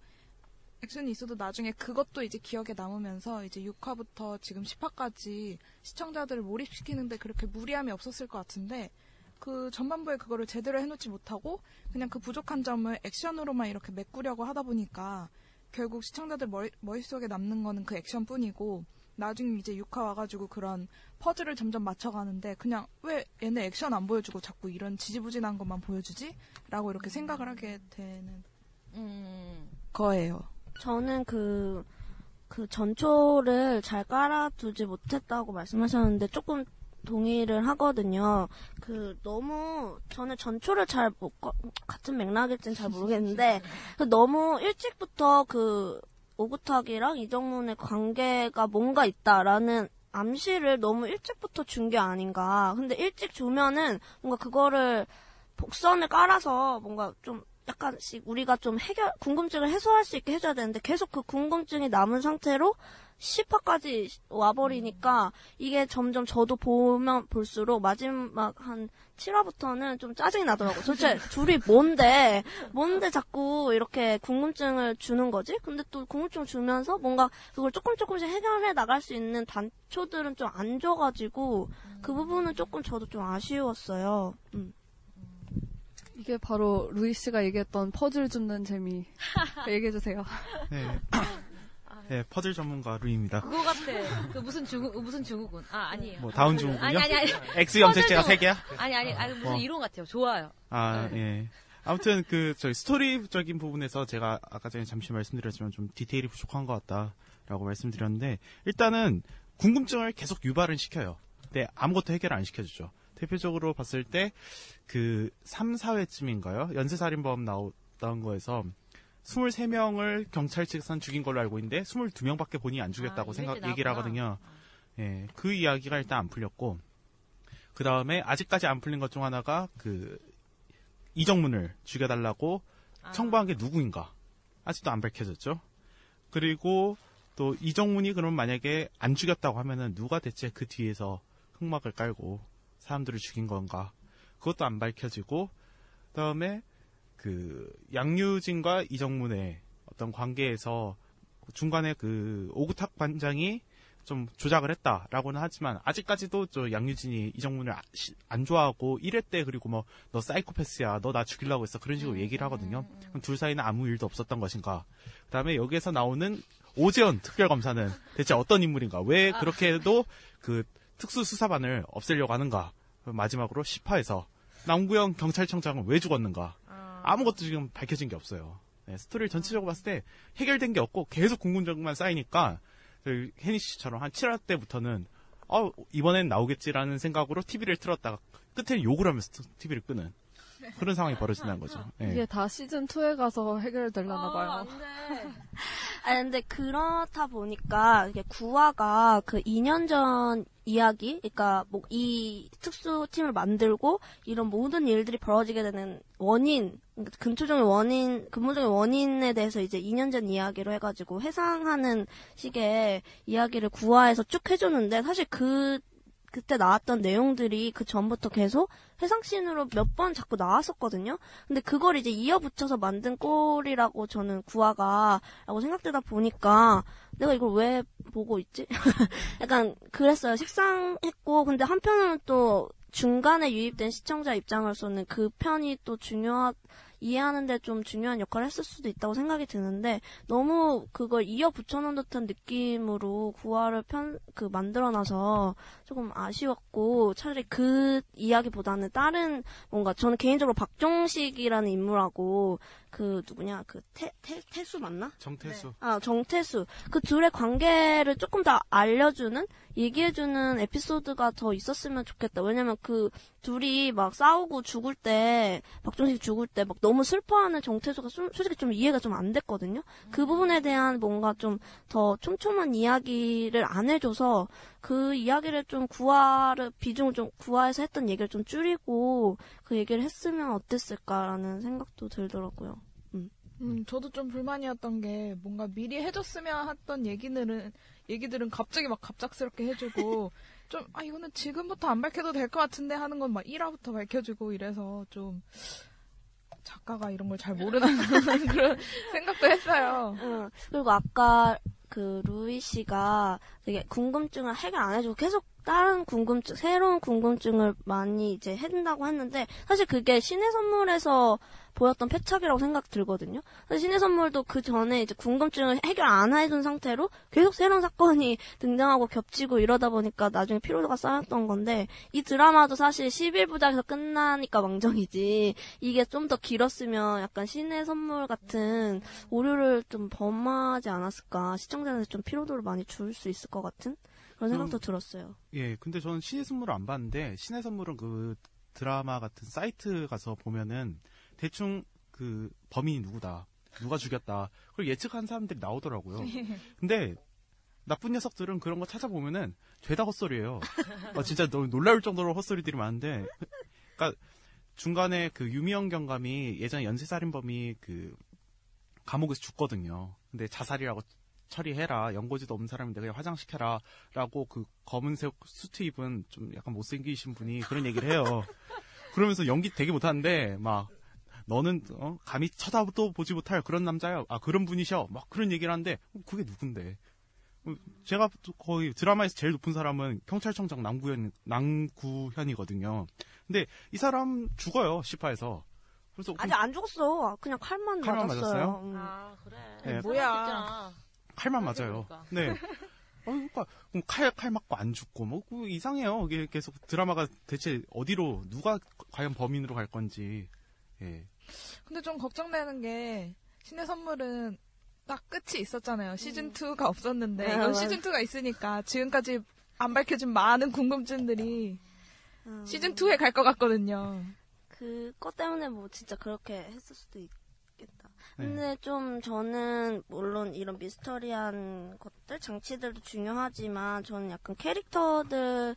액션이 있어도 나중에 그것도 이제 기억에 남으면서 이제 6화부터 지금 10화까지 시청자들을 몰입시키는데 그렇게 무리함이 없었을 것 같은데 그 전반부에 그거를 제대로 해놓지 못하고 그냥 그 부족한 점을 액션으로만 이렇게 메꾸려고 하다 보니까 결국 시청자들 머리, 머릿속에 남는 거는 그 액션뿐이고 나중에 이제 6화 와가지고 그런 퍼즐을 점점 맞춰가는데 그냥 왜 얘네 액션 안 보여주고 자꾸 이런 지지부진한 것만 보여주지? 라고 이렇게 생각을 하게 되는 거예요. 저는 그, 그 전초를 잘 깔아두지 못했다고 말씀하셨는데 조금 동의를 하거든요. 그 너무 저는 전초를 잘 못 같은 맥락일지는 잘 모르겠는데 그 너무 일찍부터 그 오구탁이랑 이정문의 관계가 뭔가 있다라는 암시를 너무 일찍부터 준 게 아닌가. 근데 일찍 주면은 뭔가 그거를 복선을 깔아서 뭔가 좀 약간씩 우리가 좀 해결 궁금증을 해소할 수 있게 해줘야 되는데 계속 그 궁금증이 남은 상태로 10화까지 와버리니까 이게 점점 저도 보면 볼수록 마지막 한 7화부터는 좀 짜증이 나더라고요. 도대체 둘이 뭔데, 뭔데 자꾸 이렇게 궁금증을 주는 거지? 근데 또 궁금증을 주면서 뭔가 그걸 조금 조금씩 해결해 나갈 수 있는 단초들은 좀 안 줘가지고 그 부분은 조금 저도 좀 아쉬웠어요. 음. 이게 바로 루이 씨가 얘기했던 퍼즐 줍는 재미. 얘기해주세요. 네. 네, 퍼즐 전문가 루이입니다. 그거 같아. 그 무슨 중국 무슨 중국군. 아 아니에요. 뭐 다운 중국군요? 아니 아니 아니. X 염색체가 세 개야? 아니 아니 아니 무슨 어. 이론 같아요. 좋아요. 아, 예. 아무튼 그 저희 스토리적인 부분에서 제가 아까 전에 잠시 말씀드렸지만 좀 디테일이 부족한 것 같다라고 말씀드렸는데 일단은 궁금증을 계속 유발은 시켜요. 근데 아무것도 해결 안 시켜주죠. 대표적으로 봤을 때 그 3, 4회쯤인가요? 연쇄살인범 나왔던 거에서 23명을 경찰 측에선 죽인 걸로 알고 있는데 22명밖에 본인이 안 죽였다고 아, 생각 얘기를. 하거든요. 예, 그 이야기가 일단 안 풀렸고 그 다음에 아직까지 안 풀린 것 중 하나가 그 이정문을 죽여달라고 아. 청구한 게 누구인가 아직도 안 밝혀졌죠. 그리고 또 이정문이 그럼 만약에 안 죽였다고 하면은 누가 대체 그 뒤에서 흑막을 깔고 사람들을 죽인 건가 그것도 안 밝혀지고 그다음에 그 양유진과 이정문의 어떤 관계에서 중간에 그 오구탁 반장이 좀 조작을 했다라고는 하지만 아직까지도 저 양유진이 이정문을 아- 시- 안 좋아하고 1회 때 그리고 뭐 너 사이코패스야 너 나 죽이려고 했어 그런 식으로 얘기를 하거든요. 그럼 둘 사이는 아무 일도 없었던 것인가? 그다음에 여기에서 나오는 오재현 특별검사는 대체 어떤 인물인가? 왜 그렇게 해도 그 특수수사반을 없애려고 하는가? 마지막으로 10화에서 남구영 경찰청장은 왜 죽었는가? 아무것도 지금 밝혀진 게 없어요. 네, 스토리를 전체적으로 봤을 때 해결된 게 없고 계속 궁금증만 쌓이니까 그 혜니 씨처럼 한 7화 때부터는 어 이번엔 나오겠지라는 생각으로 TV를 틀었다가 끝에 욕을 하면서 TV를 끄는 그런 상황이 벌어진다는 거죠. 예. 이게 다 시즌 2에 가서 해결되려나 어, 봐요. 아니 근데 그렇다 보니까 이게 구화가 그 2년 전 이야기, 그러니까 뭐 이 특수팀을 만들고 이런 모든 일들이 벌어지게 되는 원인, 근초적인 원인, 근본적인 원인에 대해서 이제 2년 전 이야기로 해가지고 회상하는 식의 이야기를 구화에서 쭉 해줬는데 사실 그 그때 나왔던 내용들이 그 전부터 계속 회상씬으로 몇 번 자꾸 나왔었거든요. 근데 그걸 이제 이어붙여서 만든 꼴이라고 저는 구화가라고 생각되다 보니까 내가 이걸 왜 보고 있지? 약간 그랬어요. 식상했고 근데 한편으로는 또 중간에 유입된 시청자 입장으로서는 그 편이 또 중요하 이해하는데 좀 중요한 역할을 했을 수도 있다고 생각이 드는데 너무 그걸 이어 붙여놓은 듯한 느낌으로 구화를 편 그 만들어놔서 조금 아쉬웠고 차라리 그 이야기보다는 다른 뭔가 저는 개인적으로 박종식이라는 인물하고 그 누구냐 그 태, 태, 태수 맞나? 정태수. 아, 정태수. 그 둘의 관계를 조금 더 알려주는, 얘기해주는 에피소드가 더 있었으면 좋겠다. 왜냐면 그 둘이 막 싸우고 죽을 때, 박종식 죽을 때 막 너무 슬퍼하는 정태수가 솔- 솔직히 좀 이해가 좀 안 됐거든요. 그 부분에 대한 뭔가 좀 더 촘촘한 이야기를 안 해줘서 그 이야기를 좀 구화를, 비중을 좀 구화해서 했던 얘기를 좀 줄이고 그 얘기를 했으면 어땠을까라는 생각도 들더라고요. 음, 저도 좀 불만이었던 게 뭔가 미리 해줬으면 했던 얘기들은 얘기들은 갑자기 막 갑작스럽게 해주고 좀 아 이거는 지금부터 안 밝혀도 될 것 같은데 하는 건 막 1화부터 밝혀주고 이래서 좀 작가가 이런 걸 잘 모르는 그런 생각도 했어요. 응. 그리고 아까 그 루이 씨가 되게 궁금증을 해결 안 해주고 계속 다른 궁금증, 새로운 궁금증을 많이 이제 해준다고 했는데 사실 그게 신의 선물에서 보였던 패착이라고 생각 들거든요. 신의 선물도 그 전에 이제 궁금증을 해결 안 해준 상태로 계속 새로운 사건이 등장하고 겹치고 이러다 보니까 나중에 피로도가 쌓였던 건데 이 드라마도 사실 11부작에서 끝나니까 왕정이지. 이게 좀 더 길었으면 약간 신의 선물 같은 오류를 좀 범하지 않았을까. 시청자한테 좀 피로도를 많이 줄 수 있을 것 같은 그런 생각도 음. 들었어요. 예, 근데 저는 신의 선물을 안 봤는데 신의 선물은 그 드라마 같은 사이트 가서 보면은 대충 그 범인이 누구다, 누가 죽였다, 그걸 예측한 사람들이 나오더라고요. 근데 나쁜 녀석들은 그런 거 찾아보면은 죄다 헛소리예요. 아, 진짜 너무 놀라울 정도로 헛소리들이 많은데, 그러니까 중간에 그 유미영 경감이 예전에 연쇄살인범이 그 감옥에서 죽거든요. 근데 자살이라고 처리해라. 연고지도 없는 사람인데 그냥 화장시켜라. 라고 그 검은색 수트 입은 좀 약간 못생기신 분이 그런 얘기를 해요. 그러면서 연기 되게 못하는데 막 너는 어? 감히 쳐다도 보지 못할 그런 남자야. 아 그런 분이셔. 막 그런 얘기를 하는데 어, 그게 누군데? 어, 제가 또 거의 드라마에서 제일 높은 사람은 경찰청장 남구현 남구현이거든요. 근데 이 사람 죽어요 시파에서. 그래서 아직 안 죽었어. 그냥 칼만, 칼만 맞았어요. 맞았어요? 음. 아, 그래. 네. 뭐야. 칼만 맞아요. 그러니까. 네. 어, 그러니까 칼, 칼 맞고 안 죽고 뭐 그거 이상해요. 이게 계속 드라마가 대체 어디로 누가 과연 범인으로 갈 건지. 예. 근데 좀 걱정되는 게 신의 선물은 딱 끝이 있었잖아요. 시즌 2가 없었는데 아, 이건. 시즌 2가 있으니까 지금까지 안 밝혀진 많은 궁금증들이 음. 시즌 2에 갈 것 같거든요. 그것 때문에 뭐 진짜 그렇게 했을 수도. 네. 근데 좀 저는 물론 이런 미스터리한 것들, 장치들도 중요하지만 저는 약간 캐릭터들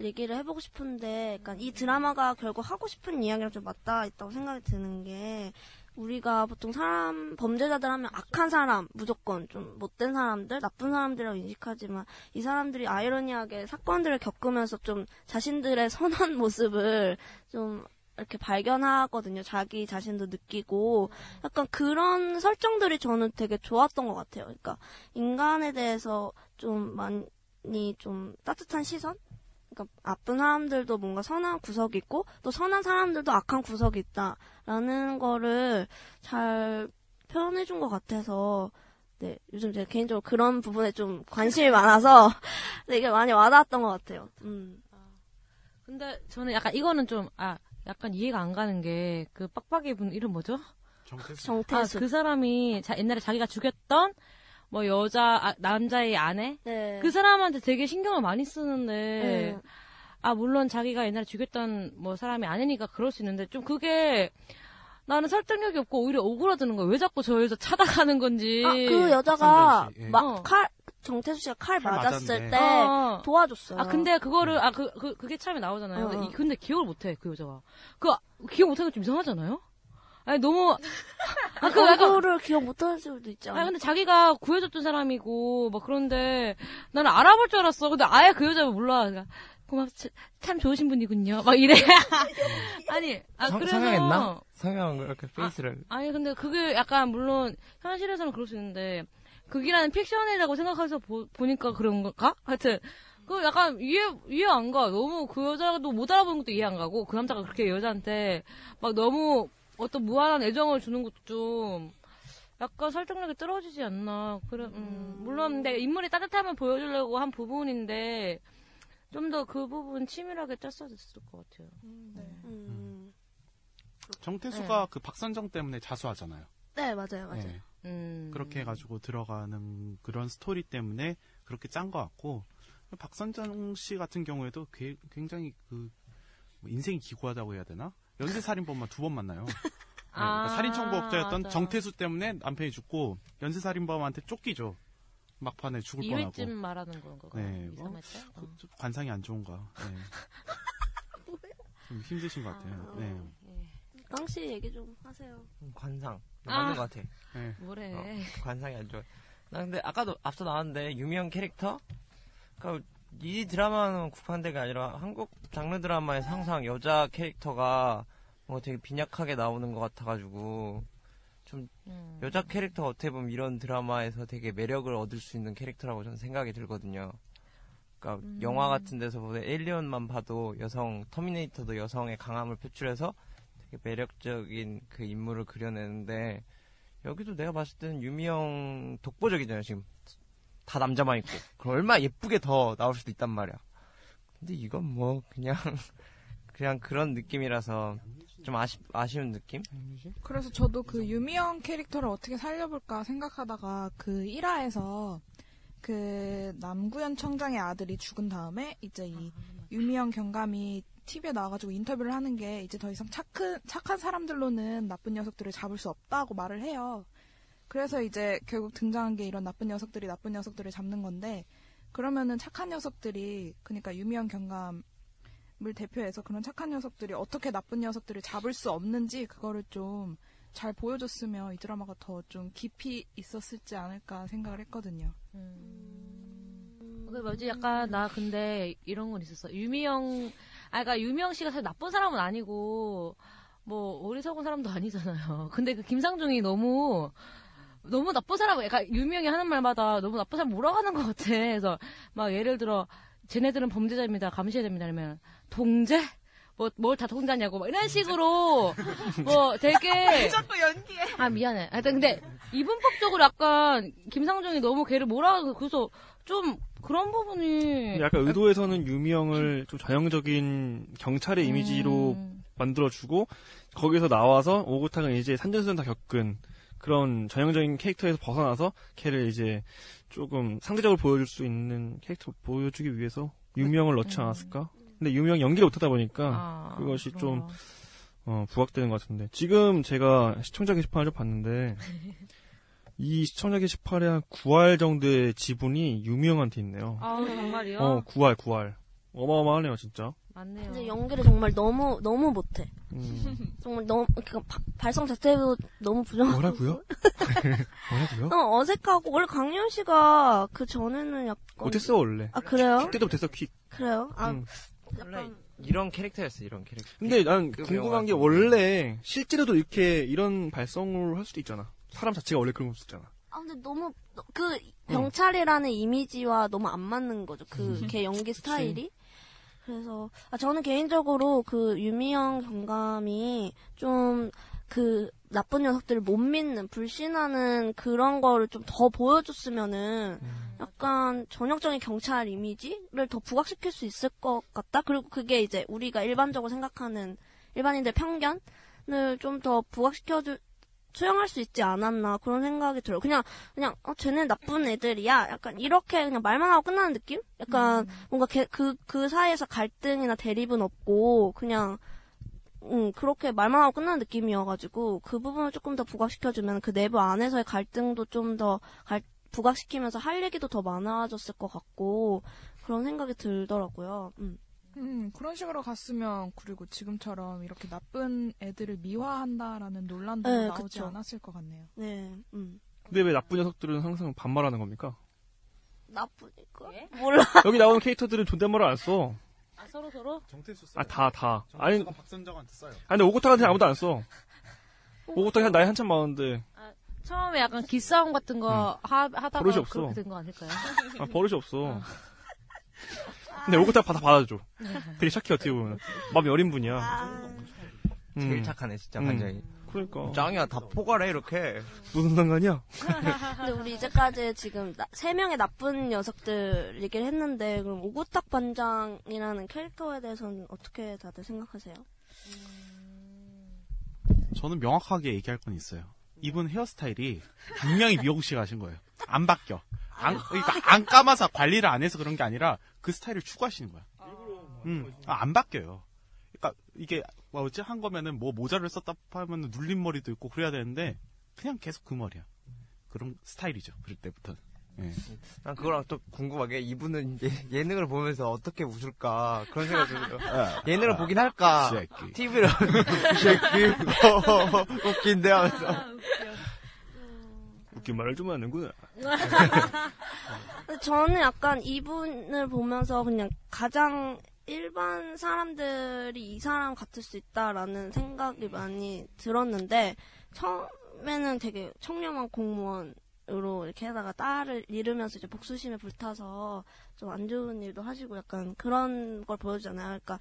얘기를 해보고 싶은데 약간 이 드라마가 결국 하고 싶은 이야기랑 좀 맞닿아 있다고 생각이 드는 게 우리가 보통 사람 범죄자들 하면 악한 사람 무조건 좀 못된 사람들 나쁜 사람들이라고 인식하지만 이 사람들이 아이러니하게 사건들을 겪으면서 좀 자신들의 선한 모습을 좀 이렇게 발견하거든요. 자기 자신도 느끼고 약간 그런 설정들이 저는 되게 좋았던 것 같아요. 그러니까 인간에 대해서 좀 많이 좀 따뜻한 시선? 그러니까 나쁜 사람들도 뭔가 선한 구석이 있고 또 선한 사람들도 악한 구석이 있다라는 거를 잘 표현해 준 것 같아서 네 요즘 제가 개인적으로 그런 부분에 좀 관심이 많아서 되게 많이 와닿았던 것 같아요. 음. 근데 저는 약간 이거는 좀, 아, 약간 이해가 안 가는 게, 그 빡빡이 분 이름 뭐죠? 정태수. 정태수 아, 그 사람이 자, 옛날에 자기가 죽였던 뭐 여자 아, 남자의 아내 네. 그 사람한테 되게 신경을 많이 쓰는데 네. 아 물론 자기가 옛날에 죽였던 뭐 사람이 아니니까 그럴 수 있는데 좀 그게 나는 설득력이 없고 오히려 오그라드는 거야. 왜 자꾸 저 여자 찾아가는 건지. 아, 그 여자가 예. 막 어. 칼, 정태수 씨가 칼, 칼 맞았을 맞았는데. 때 어. 도와줬어요. 아 근데 그거를 아 그 그 그게 처음에 나오잖아요. 어, 근데, 어. 이- 근데 기억을 못해 그 여자가. 그 기억 못하는 게좀 이상하잖아요. 아니 너무 아그 약간 얼굴을 기억 못하는 수도 있지 아 않아요? 근데 자기가 구해줬던 사람이고 막 그런데 나는 알아볼 줄 알았어. 근데 아예 그 여자 몰라. 그러니까 고맙 참 좋으신 분이군요. 막 이래. 아니 아 성, 그래서 성형했나? 성형한 거 이렇게 페이스를. 아니 근데 그게 약간 물론 현실에서는 그럴 수 있는데 극이라는 픽션이라고 생각해서 보, 보니까 그런 건가? 하여튼 그 약간 이해 이해 안 가. 너무 그 여자도 못 알아보는 것도 이해 안 가고 그 남자가 그렇게 여자한테 막 너무 어떤 무한한 애정을 주는 것도 좀 약간 설득력이 떨어지지 않나. 그래 음, 물론 근데 인물이 따뜻함을 보여주려고 한 부분인데 좀 더 그 부분 치밀하게 짰어야 됐을 것 같아요. 음. 정태수가 그 박선정 때문에 자수하잖아요. 네, 맞아요, 맞아요. 네. 음. 그렇게 해가지고 들어가는 그런 스토리 때문에 그렇게 짠 것 같고 박선정 씨 같은 경우에도 괴- 굉장히 그뭐 인생이 기구하다고 해야 되나? 연쇄 살인범만 두 번 만나요. 네, 그러니까 아, 살인 청부업자였던 맞아. 정태수 때문에 남편이 죽고 연쇄 살인범한테 쫓기죠. 막판에 죽을 2회쯤 뻔하고. 말하는 건가? 네, 뭐? 어. 그, 좀 관상이 안 좋은가. 네. 좀 힘드신 것 같아요. 네. 깡씨 얘기 좀 하세요. 음, 관상. 아. 맞는 것 같아. 네. 뭐래? 어, 관상이 안 좋아. 나 근데 아까도 앞서 나왔는데 유명 캐릭터? 그러니까 이 드라마는 국한대가 아니라 한국 장르 드라마에서 항상 여자 캐릭터가 뭔가 되게 빈약하게 나오는 것 같아가지고 좀 음. 여자 캐릭터가 어떻게 보면 이런 드라마에서 되게 매력을 얻을 수 있는 캐릭터라고 저는 생각이 들거든요. 그러니까 음. 영화 같은 데서 보면 에일리언만 봐도 여성 터미네이터도 여성의 강함을 표출해서 매력적인 그 인물을 그려내는데 여기도 내가 봤을 때는 유미영 독보적이잖아요 지금. 다 남자만 있고. 그럼 얼마나 예쁘게 더 나올 수도 있단 말이야. 근데 이건 뭐 그냥 그냥 그런 느낌이라서 좀 아쉬, 아쉬운 느낌? 그래서 저도 그 유미영 캐릭터를 어떻게 살려볼까 생각하다가 그 1화에서 그 남구현 청장의 아들이 죽은 다음에 이제 이 유미영 경감이 TV에 나와가지고 인터뷰를 하는 게 이제 더 이상 착한, 착한 사람들로는 나쁜 녀석들을 잡을 수 없다고 말을 해요. 그래서 이제 결국 등장한 게 이런 나쁜 녀석들이 나쁜 녀석들을 잡는 건데 그러면은 착한 녀석들이 그러니까 유미영 경감을 대표해서 그런 착한 녀석들이 어떻게 나쁜 녀석들을 잡을 수 없는지 그거를 좀 잘 보여줬으면 이 드라마가 더 좀 깊이 있었을지 않을까 생각을 했거든요. 그 뭐지 약간 나 근데 이런 건 있었어. 유미영 아 그러니까 유미영 씨가 사실 나쁜 사람은 아니고 뭐 어리석은 사람도 아니잖아요. 근데 그 김상중이 너무 너무 나쁜 사람, 약간 유명이 하는 말마다 너무 나쁜 사람 몰아가는 것 같아. 그래서 막 예를 들어 쟤네들은 범죄자입니다. 감시해야 됩니다. 이러면 동재? 뭐 뭘다 통자냐고 막 이런 식으로 뭐 되게 자꾸 연기해. 아 미안해. 하여튼 근데 이분법적으로 약간 김상중이 너무 걔를 몰아가서 그래서 좀 그런 부분이 약간 의도에서는 유미형을 좀 전형적인 경찰의 이미지로 음. 만들어주고 거기서 나와서 오구탕은 이제 산전수전 다 겪은 그런 전형적인 캐릭터에서 벗어나서 걔를 이제 조금 상대적으로 보여줄 수 있는 캐릭터 보여주기 위해서 유미형을 넣지 않았을까? 근데 유미형 연기를 못하다 보니까 음. 아, 그것이 그럼. 좀 어, 부각되는 것 같은데 지금 제가 시청자 게시판을 좀 봤는데 이 시청자 게시판에 한 9할 정도의 지분이 유미형한테 있네요. 아 정말이요? 어, 9할, 9할. 어마어마하네요, 진짜. 맞네요. 근데 연기를 정말 너무 너무 못해. 음. 정말 너무 그러니까 바- 발성 자체도 너무 부정하고. 뭐라고요? 뭐라고요? 어, 어색하고 원래 강연 씨가 그 전에는 약간 못했어, 원래. 아 그래요? 퀵 때도 못했어, 퀵. 그래요? 아 음. 원래 이런 캐릭터였어 이런 캐릭터. 근데 난그 궁금한 게 원래 실제로도 이렇게 이런 발성을 할 수도 있잖아. 사람 자체가 원래 그런 거 있잖아. 아 근데 너무 그 경찰이라는 이미지와 너무 안 맞는 거죠. 그 음. 걔 연기 스타일이. 그래서 아 저는 개인적으로 그 유미영 경감이 좀 그 나쁜 녀석들을 못 믿는 불신하는 그런 거를 좀 더 보여줬으면은 약간 전형적인 경찰 이미지를 더 부각시킬 수 있을 것 같다. 그리고 그게 이제 우리가 일반적으로 생각하는 일반인들 편견을 좀 더 부각시켜 줄 수용할 수 있지 않았나 그런 생각이 들어요. 그냥 그냥 어 쟤네 나쁜 애들이야. 약간 이렇게 그냥 말만 하고 끝나는 느낌? 약간 뭔가 그그 그 사이에서 갈등이나 대립은 없고 그냥 음 그렇게 말만 하고 끝나는 느낌이어가지고 그 부분을 조금 더 부각시켜주면 그 내부 안에서의 갈등도 좀더 부각시키면서 할 얘기도 더 많아졌을 것 같고 그런 생각이 들더라고요. 음. 음, 그런 식으로 갔으면 그리고 지금처럼 이렇게 나쁜 애들을 미화한다라는 논란도 네, 나오지 그쵸. 않았을 것 같네요. 네, 음. 근데 왜 나쁜 녀석들은 항상 반말하는 겁니까? 나쁘니까 몰라. 여기 나오는 캐릭터들은 존댓말을 안 써. 아, 서로 서로? 정태수 아, 다, 다. 아니, 박선정한테 써요. 아니, 근데 오고타한테 아무도 안 써. 오고타 한 나이 한참 많은데, 처음에 약간 기싸움 같은 거 하, 하다가 버릇이 없어. 그렇게 된 거 아닐까요? 아, 버릇이 없어. 근데 오고타 받아, 받아줘. 되게 착해, 어떻게 보면. 마음이 여린 분이야. 제일 음. 착하네 진짜 음. 완전히. 그러니까. 짱이야 다 포괄해 이렇게. 무슨 상관이야? 근데 우리 이제까지 지금 나- 세 명의 나쁜 녀석들 얘기를 했는데 그럼 오구탁 반장이라는 캐릭터에 대해서는 어떻게 다들 생각하세요? 저는 명확하게 얘기할 건 있어요. 이분 헤어스타일이 분명히 미용실 가신 거예요. 안 바뀌어. 안, 그러니까 안 감아서 관리를 안 해서 그런 게 아니라 그 스타일을 추구하시는 거야. 음, 아, 안 바뀌어요. 그러니까 이게 뭐지 한 거면은 뭐 모자를 썼다 하면 눌린 머리도 있고 그래야 되는데 그냥 계속 그 머리야. 그런 스타일이죠. 그럴 때부터는. 예. 난 그거랑 또 궁금한 게 이분은 예, 능을 보면서 어떻게 웃을까 그런 생각이 들어요. 예능을 보긴 할까? TV를 새끼 어, 웃긴데 하면서 웃긴 말을 좀 하는구나. 저는 약간 이분을 보면서 그냥 가장 일반 사람들이 이 사람 같을 수 있다라는 생각이 많이 들었는데 처음에는 되게 청렴한 공무원으로 이렇게 하다가 딸을 잃으면서 이제 복수심에 불타서 좀 안 좋은 일도 하시고 약간 그런 걸 보여주잖아요. 그러니까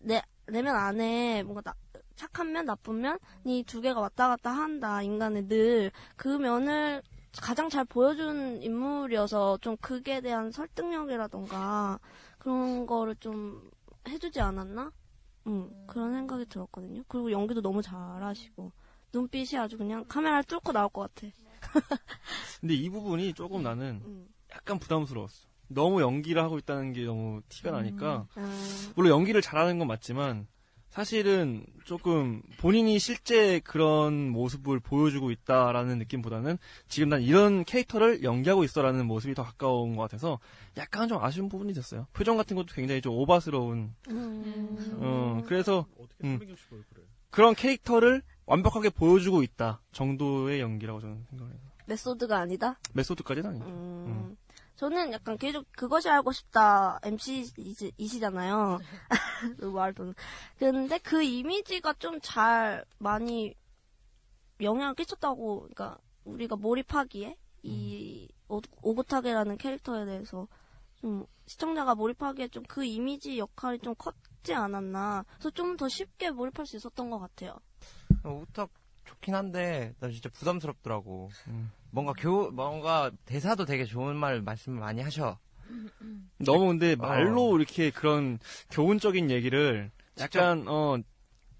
내 내면 안에 뭔가 나, 착한 면 나쁜 면 이 두 개가 왔다 갔다 한다 인간의 늘 그 면을 가장 잘 보여준 인물이어서 좀 그게 대한 설득력이라던가 그런 거를 좀 해주지 않았나? 음, 그런 생각이 들었거든요. 그리고 연기도 너무 잘하시고 눈빛이 아주 그냥 카메라를 뚫고 나올 것 같아. 근데 이 부분이 조금 나는 음. 약간 부담스러웠어. 너무 연기를 하고 있다는 게 너무 티가 나니까. 아, 물론 연기를 잘하는 건 맞지만 사실은 조금 본인이 실제 그런 모습을 보여주고 있다라는 느낌보다는 지금 난 이런 캐릭터를 연기하고 있어라는 모습이 더 가까운 것 같아서 약간 좀 아쉬운 부분이 있었어요. 표정 같은 것도 굉장히 좀 오바스러운. 음. 어, 그래서 어떻게 음. 그런 캐릭터를 완벽하게 보여주고 있다 정도의 연기라고 저는 생각해요. 메소드가 아니다? 메소드까지는 아니죠. 음. 저는 약간 계속 그것이 알고 싶다 MC이시잖아요. 말도. 근데 그 이미지가 좀 잘 많이 영향을 끼쳤다고, 그러니까 우리가 몰입하기에 이 오- 오구타게라는 캐릭터에 대해서 좀 시청자가 몰입하기에 좀 그 이미지 역할이 좀 컸지 않았나. 그래서 좀 더 쉽게 몰입할 수 있었던 것 같아요. 우탁 좋긴 한데 나 진짜 부담스럽더라고. 음. 뭔가 교 뭔가 대사도 되게 좋은 말 말씀을 많이 하셔. 너무 근데 어. 말로 이렇게 그런 교훈적인 얘기를 약간 어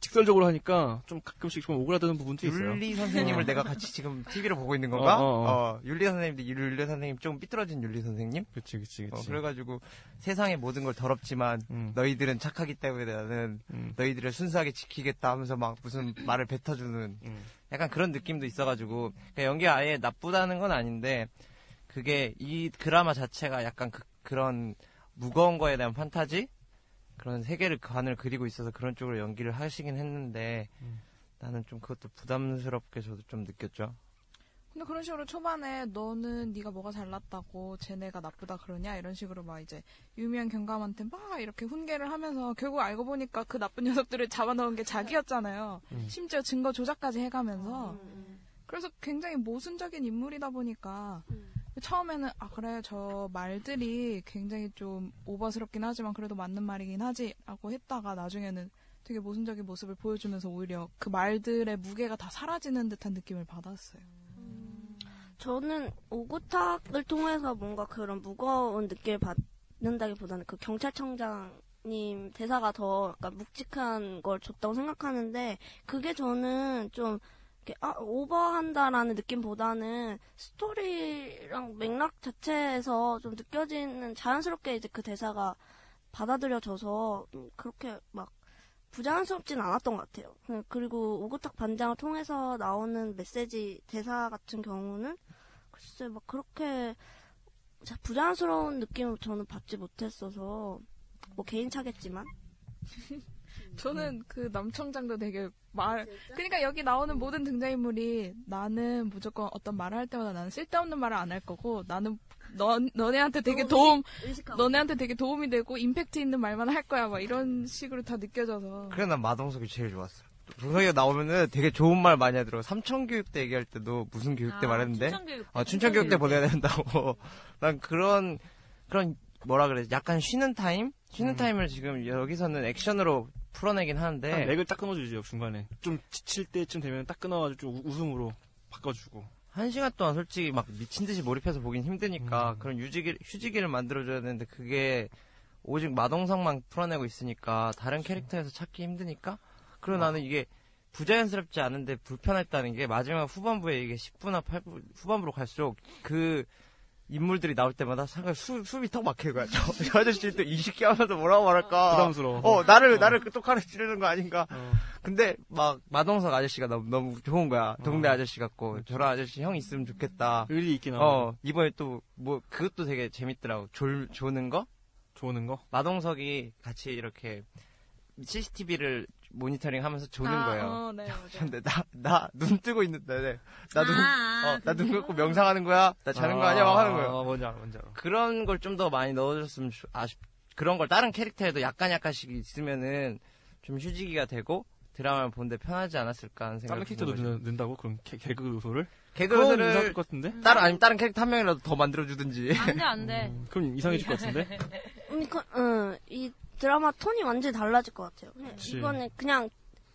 직설적으로 하니까 좀 가끔씩 좀 오그라드는 부분도 있어요. 윤리 선생님을 어. 내가 같이 지금 TV를 보고 있는 건가? 어, 어, 어, 어. 윤리 선생님도 윤리 선생님 좀 삐뚤어진 윤리 선생님? 그치 그치 어, 그치. 그래가지고 세상의 모든 걸 더럽지만 음, 너희들은 착하기 때문에 나는 음, 너희들을 순수하게 지키겠다 하면서 막 무슨 말을 뱉어주는 음. 약간 그런 느낌도 있어가지고 그러니까 연기가 아예 나쁘다는 건 아닌데 그게 이 드라마 자체가 약간 그, 그런 무거운 거에 대한 판타지 그런 세계를 관을 그리고 있어서 그런 쪽으로 연기를 하시긴 했는데 음. 나는 좀 그것도 부담스럽게 저도 좀 느꼈죠. 근데 그런 식으로 초반에 너는 네가 뭐가 잘났다고? 쟤네가 나쁘다 그러냐? 이런 식으로 막 이제 유미한 경감한테 막 이렇게 훈계를 하면서 결국 알고 보니까 그 나쁜 녀석들을 잡아넣은 게 자기였잖아요. 음. 심지어 증거 조작까지 해가면서. 그래서 굉장히 모순적인 인물이다 보니까 처음에는 아 그래. 저 말들이 굉장히 좀 오버스럽긴 하지만 그래도 맞는 말이긴 하지라고 했다가 나중에는 되게 모순적인 모습을 보여주면서 오히려 그 말들의 무게가 다 사라지는 듯한 느낌을 받았어요. 저는 오구탁을 통해서 뭔가 그런 무거운 느낌을 받는다기보다는 그 경찰청장님 대사가 더 약간 묵직한 걸 줬다고 생각하는데 그게 저는 좀 이렇게 아 오버한다라는 느낌보다는 스토리랑 맥락 자체에서 좀 느껴지는 자연스럽게 이제 그 대사가 받아들여져서 좀 그렇게 막 부자연스럽진 않았던 것 같아요. 그- 그리고 오구탁 반장을 통해서 나오는 메시지 대사 같은 경우는 글쎄 막 그렇게 자- 부자연스러운 느낌을 저는 받지 못했어서 뭐 개인차겠지만 저는 그 남청장도 되게 말, 그러니까 여기 나오는 모든 등장인물이 나는 무조건 어떤 말을 할 때마다 나는 쓸데없는 말을 안 할 거고 나는 너, 너네한테 되게 도움, 의식하고 너네한테 되게 도움이 되고 임팩트 있는 말만 할 거야. 막 이런 식으로 다 느껴져서. 그래 난 마동석이 제일 좋았어. 동석이가 나오면은 되게 좋은 말 많이 하더라고. 삼천교육대 얘기할 때도 무슨 교육대 말했는데 아, 춘천교육. 어, 춘천교육대 보내야 된다고. 난 그런, 그런, 뭐라 그래. 약간 쉬는 타임? 쉬는 음. 타임을 지금 여기서는 액션으로 풀어내긴 하는데. 한 맥을 딱 끊어주죠 중간에. 좀 지칠 때쯤 되면 딱 끊어가지고 좀 우- 웃음으로 바꿔주고. 한 시간 동안 솔직히 막 미친 듯이 몰입해서 보긴 힘드니까 음. 그런 유지기, 휴지기를 만들어줘야 되는데 그게 오직 마동석만 풀어내고 있으니까 다른 캐릭터에서 찾기 힘드니까? 그리고 나는 이게 부자연스럽지 않은데 불편했다는 게 마지막 후반부에 이게 10부나 8부 후반부로 갈수록 그 인물들이 나올 때마다 상당히 수, 숨이 턱 거야. 저, 저 아저씨 또 이식기 하면서 뭐라고 말할까. 부담스러워. 어, 나를, 나를 또 칼에 찌르는 거 아닌가. 어. 근데 막 마동석 아저씨가 너무, 너무 좋은 거야. 동네 어. 아저씨 같고. 저런 아저씨 형 있으면 좋겠다. 의리 있게 나오고 어, 이번에 또, 뭐, 그것도 되게 재밌더라고. 졸, 조는 거? 좋은 거. 마동석이 같이 이렇게 CCTV를 모니터링 하면서 조는 거예요. 어, 네. 근데 나, 나, 눈 뜨고 있는데, 나 눈, 아, 어, 나눈 감고 명상하는 거야? 나 자는 거 아니야? 막 하는 거예요. 아, 뭔지 알아, 뭔지 알아. 그런 걸 좀 더 많이 넣어줬으면 좋- 아쉽, 그런 걸 다른 캐릭터에도 약간 약간씩 있으면은 좀 휴지기가 되고 드라마를 보는데 편하지 않았을까 하는 다른 생각이 캐릭터도 드는 거죠. 넣- 넣는다고? 그럼 개, 개그 요소를? 개그 요소를 이상할 것 같은데? 다른, 아니면 다른 캐릭터 한 명이라도 더 만들어주든지. 안 돼, 안 돼. 음, 그럼 이상해질 것 같은데? 그러니까 응, 이 드라마 톤이 완전히 달라질 것 같아요. 그치. 이거는 그냥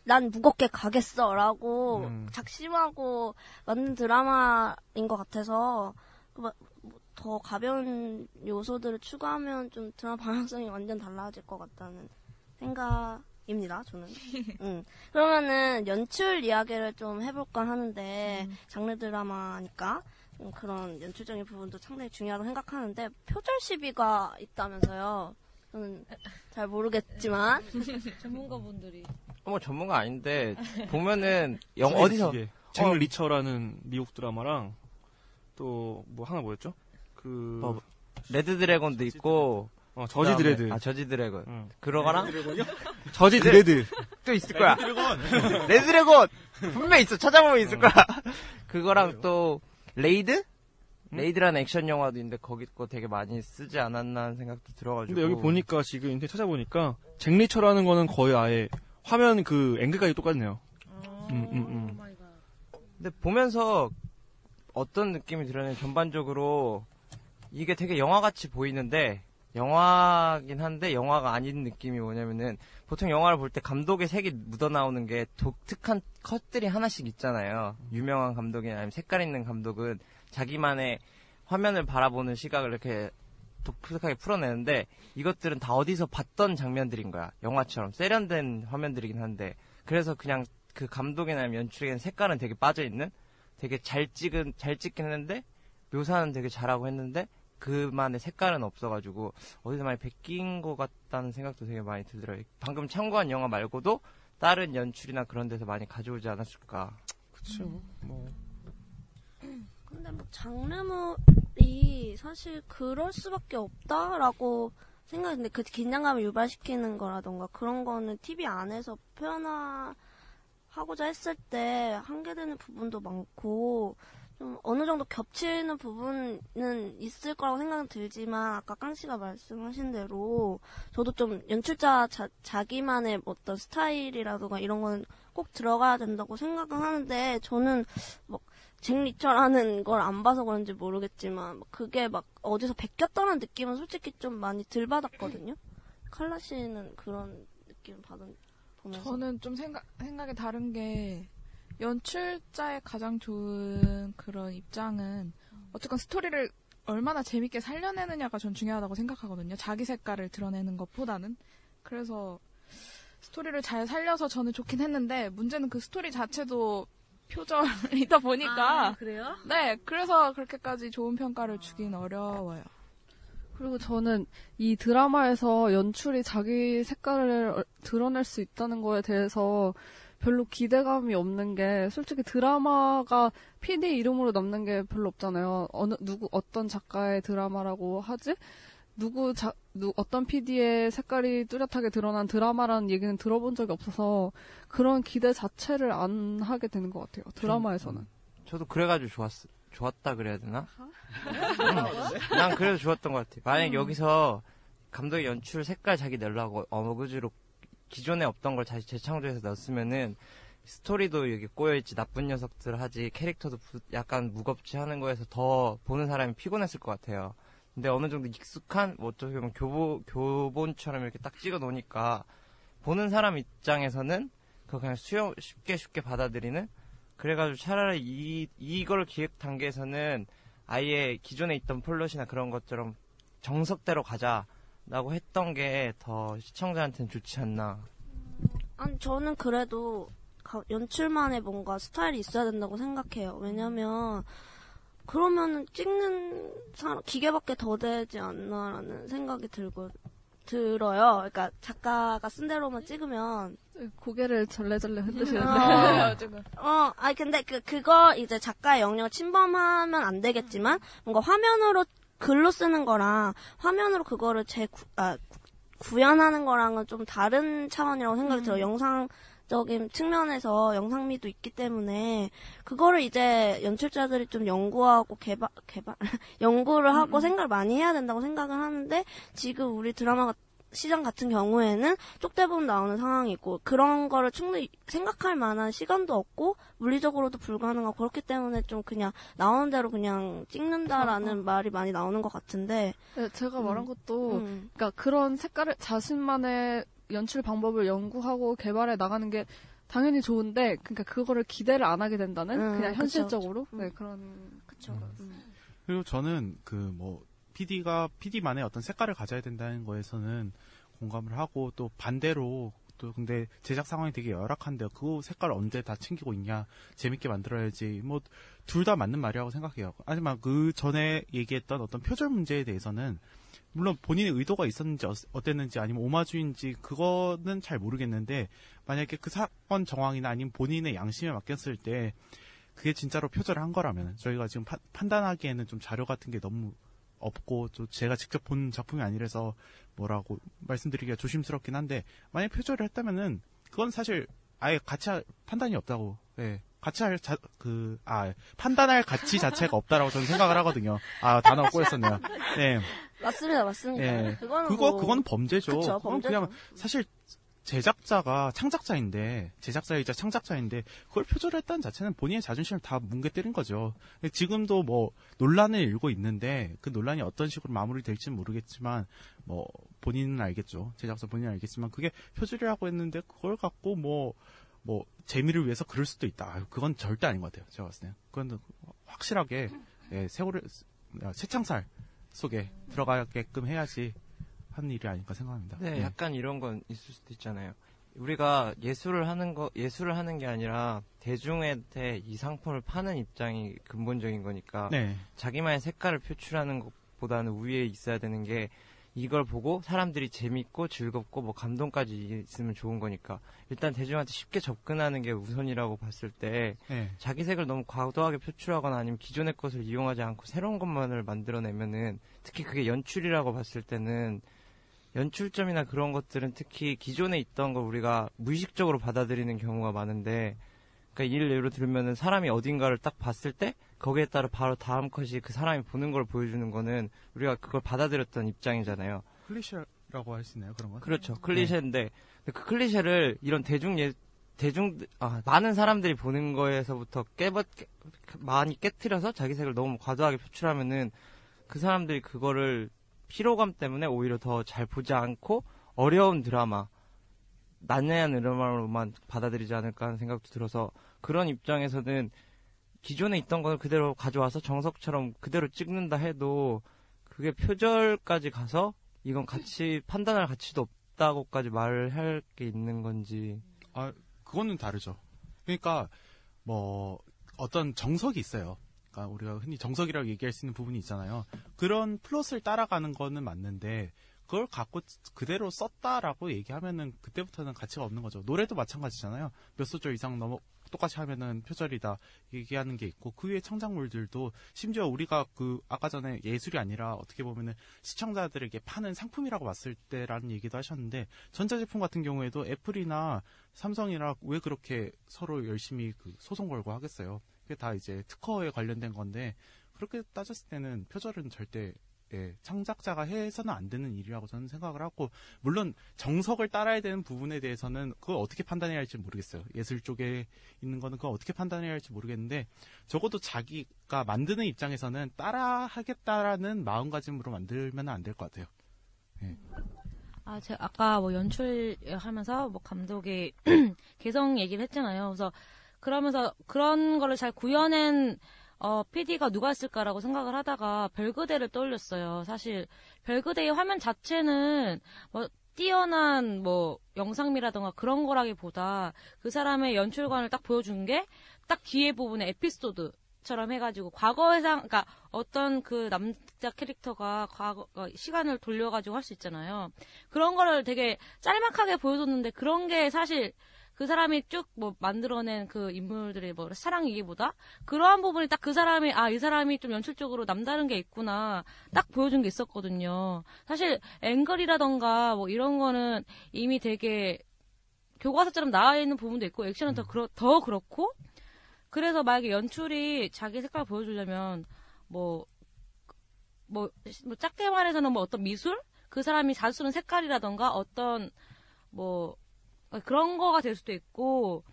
난 무겁게 가겠어라고 음. 작심하고 만든 드라마인 것 같아서 뭐, 뭐더 가벼운 요소들을 추가하면 좀 드라마 방향성이 완전 달라질 것 같다는 생각입니다. 저는. 음. 그러면은 연출 이야기를 좀 해볼까 하는데 장르 드라마니까 음, 그런 연출적인 부분도 상당히 중요하다고 생각하는데 표절 시비가 있다면서요. 저는 잘 모르겠지만 전문가분들이. 뭐 전문가 아닌데, 보면은, 영, 어디서. 잭 어. 리처라는 미국 드라마랑 또 뭐 하나 뭐였죠? 그 뭐, 레드 드래곤도 있고, 어, 저지 드레드. 아, 저지 드래곤. 응. 그러거나, 저지 드레드. 또 있을 거야. 레드 드래곤! 분명히 있어. 찾아보면 있을 거야. 그거랑 또, 레이드? 레이드라는 액션 영화도 있는데, 거기 거 되게 많이 쓰지 않았나 하는 생각도 들어가지고. 근데 여기 보니까 지금 인터넷 찾아보니까 잭 리처라는 거는 거의 아예 화면 그 앵글까지 똑같네요. 음, 음, 음. 근데 보면서 어떤 느낌이 들었냐면 전반적으로 이게 되게 영화같이 보이는데 영화긴 한데 영화가 아닌 느낌이 뭐냐면은 보통 영화를 볼 때 감독의 색이 묻어나오는 게 독특한 컷들이 하나씩 있잖아요. 유명한 감독이나 아니면 색깔 있는 감독은 자기만의 화면을 바라보는 시각을 이렇게 독특하게 풀어내는데 이것들은 다 어디서 봤던 장면들인 거야. 영화처럼 세련된 화면들이긴 한데 그래서 그냥 그 감독이나 연출에는 색깔은 되게 빠져 있는 되게 잘 찍은, 잘 찍긴 했는데 묘사는 되게 잘하고 했는데 그만의 색깔은 없어가지고 어디서 많이 베낀 것 같다는 생각도 되게 많이 들더라고요. 방금 참고한 영화 말고도 다른 연출이나 그런 데서 많이 가져오지 않았을까. 그쵸. 뭐 근데 뭐 장르물이 사실 그럴 수밖에 없다라고 생각했는데 그 긴장감을 유발시키는 거라던가 그런 거는 TV 안에서 표현하고자 했을 때 한계되는 부분도 많고 좀 어느 정도 겹치는 부분은 있을 거라고 생각은 들지만 아까 깡 씨가 말씀하신 대로 저도 좀 연출자 자, 자기만의 어떤 스타일이라던가 이런 거는 꼭 들어가야 된다고 생각은 하는데 저는 뭐잭 리처라는 걸 안 봐서 그런지 모르겠지만 그게 막 어디서 베꼈다는 느낌은 솔직히 좀 많이 덜 받았거든요. 칼라 씨는 그런 느낌 받은 보면서 저는 좀 생각, 생각이 다른 게, 연출자의 가장 좋은 그런 입장은, 어쨌건 스토리를 얼마나 재밌게 살려내느냐가 전 중요하다고 생각하거든요. 자기 색깔을 드러내는 것보다는. 그래서, 스토리를 잘 살려서 저는 좋긴 했는데, 문제는 그 스토리 자체도 표절이다 보니까 아, 그래요? 네 그래서 그렇게까지 좋은 평가를 주긴 어려워요. 그리고 저는 이 드라마에서 연출이 자기 색깔을 얼- 드러낼 수 있다는 거에 대해서 별로 기대감이 없는 게 솔직히 드라마가 PD 이름으로 남는 게 별로 없잖아요. 어느 누구 어떤 작가의 드라마라고 하지? 누구 자, 누, 어떤 PD의 색깔이 뚜렷하게 드러난 드라마라는 얘기는 들어본 적이 없어서 그런 기대 자체를 안 하게 되는 것 같아요. 드라마에서는. 저도 그래가지고 좋았 좋았다 그래야 되나? 응. 난 그래도 좋았던 것 같아. 만약 에 여기서 감독이 연출 색깔 자기 내려고 어거지로 기존에 없던 걸 다시 재창조해서 넣었으면은 스토리도 여기 꼬여있지 나쁜 녀석들 하지 캐릭터도 부- 약간 무겁지 하는 거에서 더 보는 사람이 피곤했을 것 같아요. 근데 어느 정도 익숙한 뭐 어떻게 보면 교보 교본처럼 이렇게 딱 찍어 놓으니까 보는 사람 입장에서는 그거 그냥 수용 쉽게 쉽게 받아들이는 그래가지고 차라리 이 이걸 기획 단계에서는 아예 기존에 있던 플롯이나 그런 것처럼 정석대로 가자 라고 했던 게 더 시청자한테는 좋지 않나. 아니 저는 그래도 가- 연출만의 뭔가 스타일이 있어야 된다고 생각해요. 왜냐면 그러면은 찍는 사람 기계밖에 더 되지 않나라는 생각이 들고 들어요. 그러니까 작가가 쓴 대로만 찍으면 고개를 절레절레 흔드시는데. 어. 어, 아니 근데 그 그거 이제 작가의 영역을 침범하면 안 되겠지만 뭔가 화면으로 글로 쓰는 거랑 화면으로 그거를 재 구, 아, 구- 구현하는 거랑은 좀 다른 차원이라고 생각이 들어요. 영상적인 측면에서 영상미도 있기 때문에 그거를 이제 연출자들이 좀 연구하고 개발 개발 연구를 하고 생각을 많이 해야 된다고 생각을 하는데 지금 우리 드라마 시장 같은 경우에는 쪽대본 나오는 상황이고 그런 거를 충분히 생각할 만한 시간도 없고 물리적으로도 불가능하고 그렇기 때문에 좀 그냥 나오는 대로 그냥 찍는다라는 말이 많이 나오는 것 같은데 네, 제가 말한 것도 음. 그러니까 그런 색깔을 자신만의 연출 방법을 연구하고 개발해 나가는 게 당연히 좋은데 그러니까 그거를 기대를 안 하게 된다는 음, 그냥 그쵸, 현실적으로 그쵸. 네 그런 그쵸. 음. 그리고 저는 그 뭐 PD가 PD만의 어떤 색깔을 가져야 된다는 거에서는 공감을 하고 또 반대로 또 근데 제작 상황이 되게 열악한데 그 색깔 언제 다 챙기고 있냐? 재밌게 만들어야지. 뭐 둘 다 맞는 말이라고 생각해요. 하지만 그 전에 얘기했던 어떤 표절 문제에 대해서는 물론 본인의 의도가 있었는지 어- 어땠는지 아니면 오마주인지 그거는 잘 모르겠는데 만약에 그 사건 정황이나 아니면 본인의 양심에 맡겼을 때 그게 진짜로 표절을 한 거라면 저희가 지금 파- 판단하기에는 좀 자료 같은 게 너무 없고 또 제가 직접 본 작품이 아니라서 뭐라고 말씀드리기가 조심스럽긴 한데 만약 표절을 했다면은 그건 사실 아예 가치 판단이 없다고 예 가치할 자, 그, 아, 판단할 가치 자체가 없다라고 저는 생각을 하거든요. 아, 단어가 꼬였었네요. 예. 맞습니다, 맞습니다. 예. 그거는 그거, 뭐- 그건 범죄죠. 그쵸, 범죄죠. 그냥 사실 제작자가 창작자인데, 제작자이자 창작자인데, 그걸 표절했다는 자체는 본인의 자존심을 다 뭉개 때린 거죠. 지금도 뭐, 논란을 일고 있는데, 그 논란이 어떤 식으로 마무리될지는 모르겠지만, 뭐, 본인은 알겠죠. 제작자 본인은 알겠지만, 그게 표절이라고 했는데, 그걸 갖고 뭐, 뭐, 재미를 위해서 그럴 수도 있다. 그건 절대 아닌 것 같아요. 제가 봤을 때는. 그건 확실하게, 예, 세월을, 아, 새창살 속에 들어가게끔 해야지 하는 일이 아닐까 생각합니다. 네, 예. 약간 이런 건 있을 수도 있잖아요. 우리가 예술을 하는 거, 예술을 하는 게 아니라 대중한테 이 상품을 파는 입장이 근본적인 거니까 네. 자기만의 색깔을 표출하는 것보다는 우위에 있어야 되는 게 이걸 보고 사람들이 재밌고 즐겁고 뭐 감동까지 있으면 좋은 거니까 일단 대중한테 쉽게 접근하는 게 우선이라고 봤을 때 네. 자기 색을 너무 과도하게 표출하거나 아니면 기존의 것을 이용하지 않고 새로운 것만을 만들어내면은 특히 그게 연출이라고 봤을 때는 연출점이나 그런 것들은 특히 기존에 있던 걸 우리가 무의식적으로 받아들이는 경우가 많은데 그러니까 이를 예로 들면은 사람이 어딘가를 딱 봤을 때 거기에 따라 바로 다음 컷이 그 사람이 보는 걸 보여주는 거는 우리가 그걸 받아들였던 입장이잖아요. 클리셰라고 할 수 있나요, 그런 건? 그렇죠. 클리셰인데 근데 그 클리셰를 이런 대중 예 대중 아 많은 사람들이 보는 거에서부터 깨버 깨, 많이 깨트려서 자기 색을 너무 과도하게 표출하면은 그 사람들이 그거를 피로감 때문에 오히려 더 잘 보지 않고 어려운 드라마 난해한 드라마로만 받아들이지 않을까 하는 생각도 들어서 그런 입장에서는 기존에 있던 걸 그대로 가져와서 정석처럼 그대로 찍는다 해도 그게 표절까지 가서 이건 같이 판단할 가치도 없다고까지 말을 할게 있는 건지 아, 그거는 다르죠. 그러니까 뭐 어떤 정석이 있어요. 그러니까 우리가 흔히 정석이라고 얘기할 수 있는 부분이 있잖아요. 그런 플롯을 따라가는 거는 맞는데 그걸 갖고 그대로 썼다라고 얘기하면은 그때부터는 가치가 없는 거죠. 노래도 마찬가지잖아요. 몇 소절 이상 넘어 똑같이 하면은 표절이다 얘기하는 게 있고 그 위에 창작물들도 심지어 우리가 그 아까 전에 예술이 아니라 어떻게 보면은 시청자들에게 파는 상품이라고 봤을 때라는 얘기도 하셨는데 전자제품 같은 경우에도 애플이나 삼성이나 왜 그렇게 서로 열심히 그 소송 걸고 하겠어요. 그게 다 이제 특허에 관련된 건데 그렇게 따졌을 때는 표절은 절대 예, 창작자가 해서는 안 되는 일이라고 저는 생각을 하고 물론 정석을 따라야 되는 부분에 대해서는 그걸 어떻게 판단해야 할지 모르겠어요. 예술 쪽에 있는 거는 그걸 어떻게 판단해야 할지 모르겠는데 적어도 자기가 만드는 입장에서는 따라 하겠다라는 마음가짐으로 만들면 안 될 것 같아요. 예. 아, 제가 아까 뭐 연출하면서 뭐 감독이 개성 얘기를 했잖아요. 그래서 그러면서 그런 거를 잘 구현한 어, PD가 누가 있을까라고 생각을 하다가 별그대를 떠올렸어요. 사실 별그대의 화면 자체는 뭐 뛰어난 뭐 영상미라던가 그런 거라기보다 그 사람의 연출관을 딱 보여준 게 딱 뒤에 부분에 에피소드 처럼 해가지고 과거에상 그러니까 어떤 그 남자 캐릭터가 과거 어, 시간을 돌려가지고 할 수 있잖아요. 그런 거를 되게 짤막하게 보여줬는데 그런 게 사실 그 사람이 쭉 뭐 만들어낸 그 인물들의 뭐 사랑 얘기보다 그러한 부분이 딱 그 사람이 아 이 사람이 좀 연출적으로 남다른 게 있구나 딱 보여준 게 있었거든요. 사실 앵글이라던가 뭐 이런 거는 이미 되게 교과서처럼 나와 있는 부분도 있고 액션은 더 그렇 더 그렇고 그래서 만약에 연출이 자기 색깔 보여주려면 뭐 뭐, 뭐 작게 말해서는 뭐 어떤 미술 그 사람이 자주 쓰는 색깔이라던가 어떤 뭐 그런 거가 될 수도 있고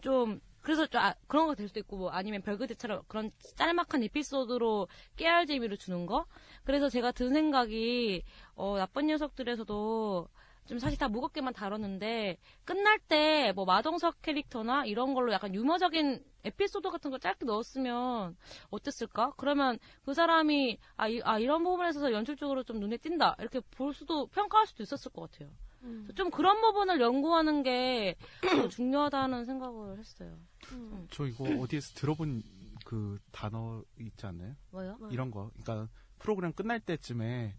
좀 그래서 좀 아, 그런 거 될 수도 있고 뭐 아니면 별그대처럼 그런 짤막한 에피소드로 깨알 재미를 주는 거 그래서 제가 든 생각이 어 나쁜 녀석들에서도 좀 사실 다 무겁게만 다뤘는데 끝날 때 뭐 마동석 캐릭터나 이런 걸로 약간 유머적인 에피소드 같은 거 짧게 넣었으면 어땠을까? 그러면 그 사람이 아, 이, 아 이런 부분에 있어서 연출적으로 좀 눈에 띈다 이렇게 볼 수도 평가할 수도 있었을 것 같아요. 음. 좀 그런 부분을 연구하는 게더 중요하다는 생각을 했어요. 음. 저 이거 어디에서 들어본 그 단어 있지 않나요? 뭐요? 이런 거. 그러니까 프로그램 끝날 때쯤에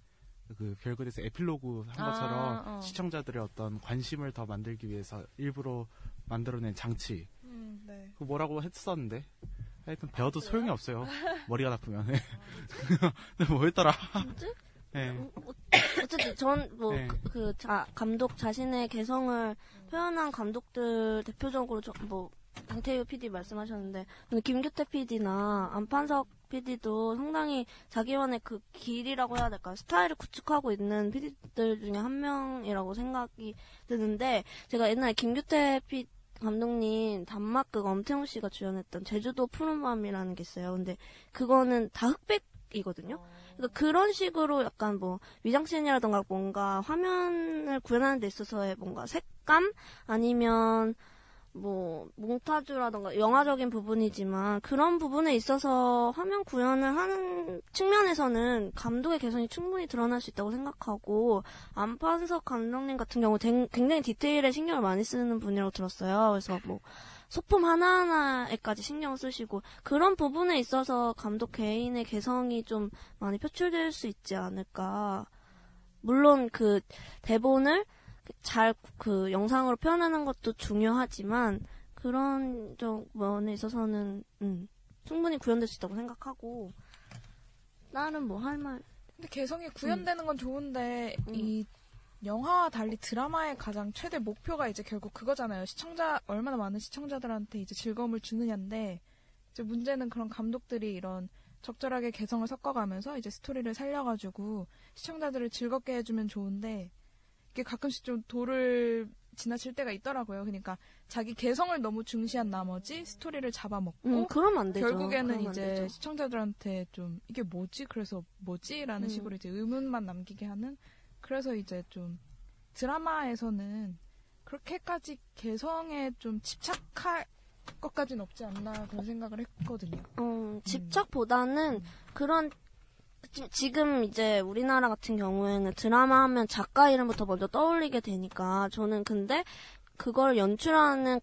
그 별글에서 에필로그 한 아, 것처럼 어. 시청자들의 어떤 관심을 더 만들기 위해서 일부러 만들어낸 장치. 음, 네. 그 뭐라고 했었는데 하여튼 배워도 소용이 없어요. 머리가 나쁘면. 근데 뭐였더라? 네. 어쨌든 전뭐 네. 그 감독 자신의 개성을 표현한 감독들 대표적으로 저, 뭐 강태유 PD 말씀하셨는데 김규태 PD나 안판석 PD도 상당히 자기만의 그 길이라고 해야 될까 스타일을 구축하고 있는 PD들 중에 한 명이라고 생각이 드는데 제가 옛날에 김규태 PD 감독님 단막 그 엄태웅 씨가 주연했던 제주도 푸른 밤이라는 게 있어요. 근데 그거는 다 흑백 이거든요. 그러니까 그런 식으로 약간 뭐 위장씬이라던가 뭔가 화면을 구현하는 데 있어서의 뭔가 색감 아니면 뭐 몽타주라던가 영화적인 부분이지만 그런 부분에 있어서 화면 구현을 하는 측면에서는 감독의 개성이 충분히 드러날 수 있다고 생각하고 안판석 감독님 같은 경우 댕- 굉장히 디테일에 신경을 많이 쓰는 분이라고 들었어요. 그래서 뭐 소품 하나하나에까지 신경 쓰시고 그런 부분에 있어서 감독 개인의 개성이 좀 많이 표출될 수 있지 않을까. 물론 그 대본을 잘 그 영상으로 표현하는 것도 중요하지만 그런 좀 면에 있어서는 음, 충분히 구현될 수 있다고 생각하고 나는 뭐 할 말. 근데 개성이 구현되는 건 좋은데 음. 이 영화와 달리 드라마의 가장 최대 목표가 이제 결국 그거잖아요. 시청자 얼마나 많은 시청자들한테 이제 즐거움을 주느냐인데 이제 문제는 그런 감독들이 이런 적절하게 개성을 섞어가면서 이제 스토리를 살려가지고 시청자들을 즐겁게 해주면 좋은데 이게 가끔씩 좀 도를 지나칠 때가 있더라고요. 그러니까 자기 개성을 너무 중시한 나머지 스토리를 잡아먹고 음, 그러면 안 되죠. 결국에는 이제 되죠. 시청자들한테 좀 이게 뭐지? 그래서 뭐지?라는 음. 식으로 이제 의문만 남기게 하는 그래서 이제 좀 드라마에서는 그렇게까지 개성에 좀 집착할 것까지는 없지 않나 그런 생각을 했거든요. 어, 집착보다는 그런 지- 지금 이제 우리나라 같은 경우에는 드라마 하면 작가 이름부터 먼저 떠올리게 되니까 저는 근데 그걸 연출하는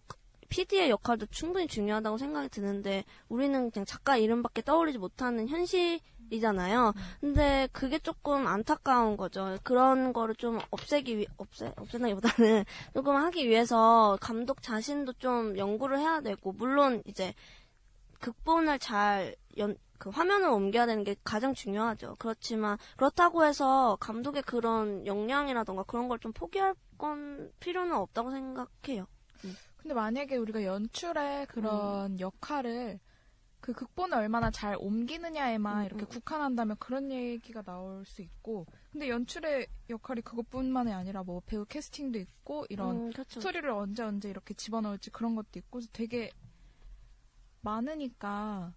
PD의 역할도 충분히 중요하다고 생각이 드는데 우리는 그냥 작가 이름밖에 떠올리지 못하는 현실 이잖아요. 근데 그게 조금 안타까운 거죠. 그런 거를 좀 없애기 위 없애 없애나기보다는 조금 하기 위해서 감독 자신도 좀 연구를 해야 되고 물론 이제 극본을 잘 연, 그 화면을 옮겨야 되는 게 가장 중요하죠. 그렇지만 그렇다고 해서 감독의 그런 역량이라던가 그런 걸 좀 포기할 건 필요는 없다고 생각해요. 근데 만약에 우리가 연출의 그런 음. 역할을 그 극본을 얼마나 잘 옮기느냐에만 음, 이렇게 음. 국한한다면 그런 얘기가 나올 수 있고 근데 연출의 역할이 그것뿐만이 아니라 뭐 배우 캐스팅도 있고 이런 음, 그렇죠. 스토리를 언제 언제 이렇게 집어넣을지 그런 것도 있고 되게 많으니까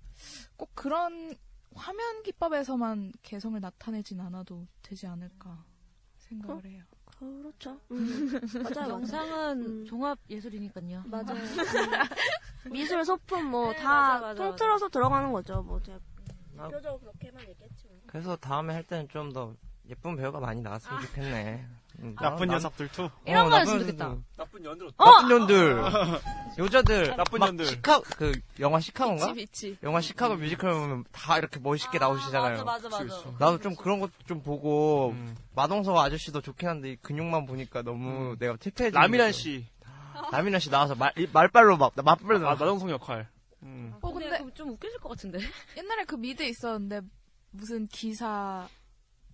꼭 그런 화면 기법에서만 개성을 나타내진 않아도 되지 않을까 생각을 해요. 그렇죠. 음. 맞아요. 영상은 음. 종합 예술이니까요. 맞아요. 음. 미술, 소품 뭐 네, 다 맞아, 맞아, 통틀어서 들어가는 거죠. 뭐 제가 대표적으로 그렇게만 얘기했지만. 그래서 다음에 할 때는 좀 더 예쁜 배우가 많이 나왔으면 좋겠네. 음, 나쁜 나- 녀석들 two. 이런 어, 나쁜 좋겠다. 녀석들. 나쁜 년들 나쁜 년들. 여자들. 나쁜 막 년들. 시카 그 영화 시카고인가? bitch. 영화 시카고 뮤지컬 보면 다 이렇게 멋있게 나오시잖아요. 맞아, 맞아, 맞아. 나도 좀 그런 것 좀 보고 음. 마동석 아저씨도 좋긴 한데 이 근육만 보니까 너무 내가 퇴폐해지. 라미란 씨, 라미란 씨 나와서 말 이- 말빨로 막 말빨로 아, 마동석 역할. 음. 어 근데, 근데 그럼 좀 웃겨질 것 같은데. 옛날에 그 미드 있었는데 무슨 기사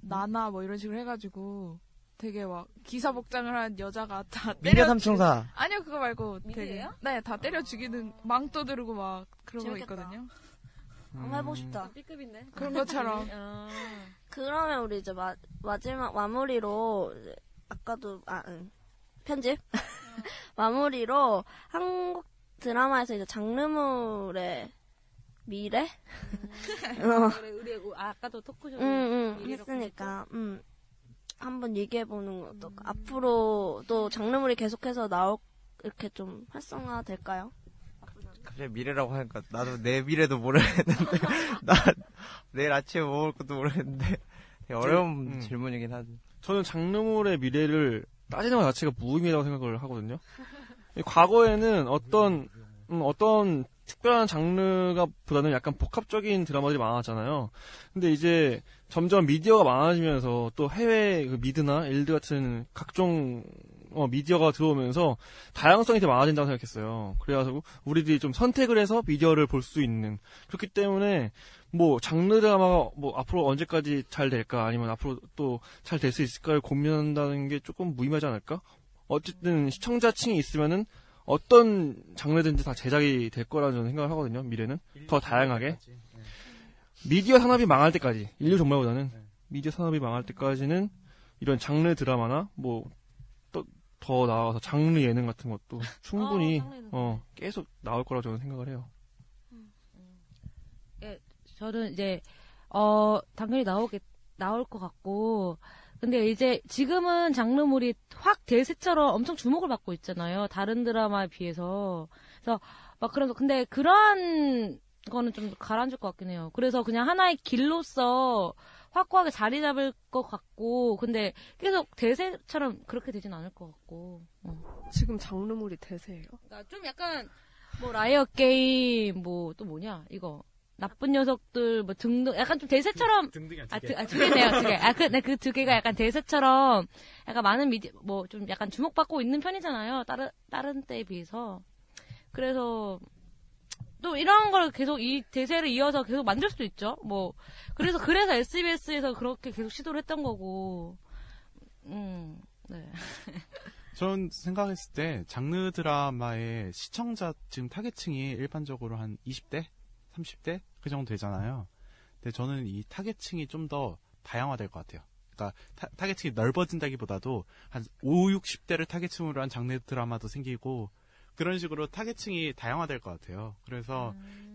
나나 뭐 이런 식으로 해가지고 되게 막 기사 복장을 한 여자가 다 때려 삼총사. 아니요 그거 말고 되게 미드예요? 네다 때려 죽이는 망토 들고 막 그런 거 재밌겠다. 있거든요. 한번 해보고 싶다. B급인데. 그런 것처럼 아. 그러면 우리 이제 마, 마지막 마무리로 이제 아까도 아 응. 편집 마무리로 한국 드라마에서 이제 장르물의 미래 어, 그래, 우리 아, 아까도 토크쇼 응, 응, 얘기를 했으니까 음 한번 얘기해 보는 거 어떨까? 앞으로도 장르물이 계속해서 나올 이렇게 좀 활성화 될까요? 갑자기 미래라고 하니까 나도 내 미래도 모르겠는데 나 내일 아침에 뭐 먹을 것도 모르겠는데 되게 어려운 음. 질문이긴 하지. 저는 장르물의 미래를 따지는 것 자체가 무의미라고 생각을 하거든요. 이 과거에는 어떤 음, 어떤 특별한 장르가 보다는 약간 복합적인 드라마들이 많았잖아요. 근데 이제 점점 미디어가 많아지면서 또 해외 그 미드나 엘드 같은 각종 어, 미디어가 들어오면서 다양성이 더 많아진다고 생각했어요. 그래가지고 우리들이 좀 선택을 해서 미디어를 볼 수 있는 그렇기 때문에 뭐 장르 드라마가 뭐 앞으로 언제까지 잘 될까 아니면 앞으로 또 잘 될 수 있을까를 고민한다는 게 조금 무의미하지 않을까? 어쨌든 시청자층이 있으면은 어떤 장르든지 다 제작이 될 거라는 저는 생각을 하거든요. 미래는 더 다양하게 미디어 산업이 망할 때까지 인류 정말보다는 네. 미디어 산업이 망할 때까지는 이런 장르 드라마나 뭐또더 나아가서 장르 예능 같은 것도 충분히 어. 어 계속 나올 거라고 저는 생각을 해요. 저는 이제 어 당연히 나오게 나올 것 같고 근데 이제 지금은 장르물이 확 대세처럼 엄청 주목을 받고 있잖아요. 다른 드라마에 비해서. 그래서 막 그래서 근데 그런 거는 좀 가라앉을 것 같긴 해요. 그래서 그냥 하나의 길로서 확고하게 자리 잡을 것 같고 근데 계속 대세처럼 그렇게 되진 않을 것 같고. 어. 지금 장르물이 대세예요. 그러니까 좀 약간 뭐 라이어 게임 뭐 또 뭐냐 이거 나쁜 녀석들 뭐 등등 약간 좀 대세처럼 등등이 아, 두, 아, 두 개네요, 두 개. 아, 그, 네, 그두 개가 약간 대세처럼 약간 많은 미디, 뭐 좀 약간 주목받고 있는 편이잖아요. 다른, 다른 때에 비해서. 그래서 또 이런 걸 계속 이 대세를 이어서 계속 만들 수도 있죠. 뭐, 그래서, 그래서 SBS에서 그렇게 계속 시도를 했던 거고. 음, 네. 전 생각했을 때 장르 드라마의 시청자 지금 타겟층이 일반적으로 한 20대, 30대 그 정도 되잖아요. 근데 저는 이 타겟층이 좀 더 다양화될 것 같아요. 그러니까 타, 타겟층이 넓어진다기보다도 한 5, 60대를 타겟층으로 한 장르 드라마도 생기고 그런 식으로 타겟층이 다양화될 것 같아요. 그래서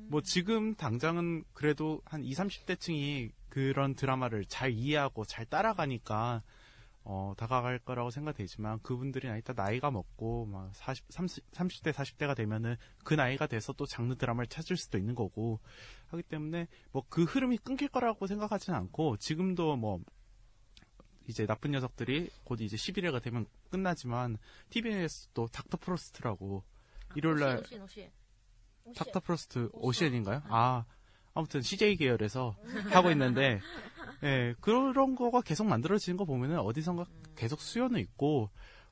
뭐 지금 당장은 그래도 한 20, 30대층이 그런 드라마를 잘 이해하고 잘 따라가니까 어, 다가갈 거라고 생각되지만 그분들이 일단 나이가 먹고 막 40, 30, 30대, 40대가 되면은 그 나이가 돼서 또 장르 드라마를 찾을 수도 있는 거고 하기 때문에 뭐 그 흐름이 끊길 거라고 생각하지는 않고 지금도 뭐 이제 나쁜 녀석들이 곧 이제 11회가 되면 끝나지만 TV에서 또 닥터 프로스트라고 일요일 날. 닥터 프로스트 오시엔인가요? 아, 아무튼 CJ 계열에서 하고 있는데, 예, 그런 거가 계속 만들어지는 거 보면은 어디선가 계속 수요는 있고,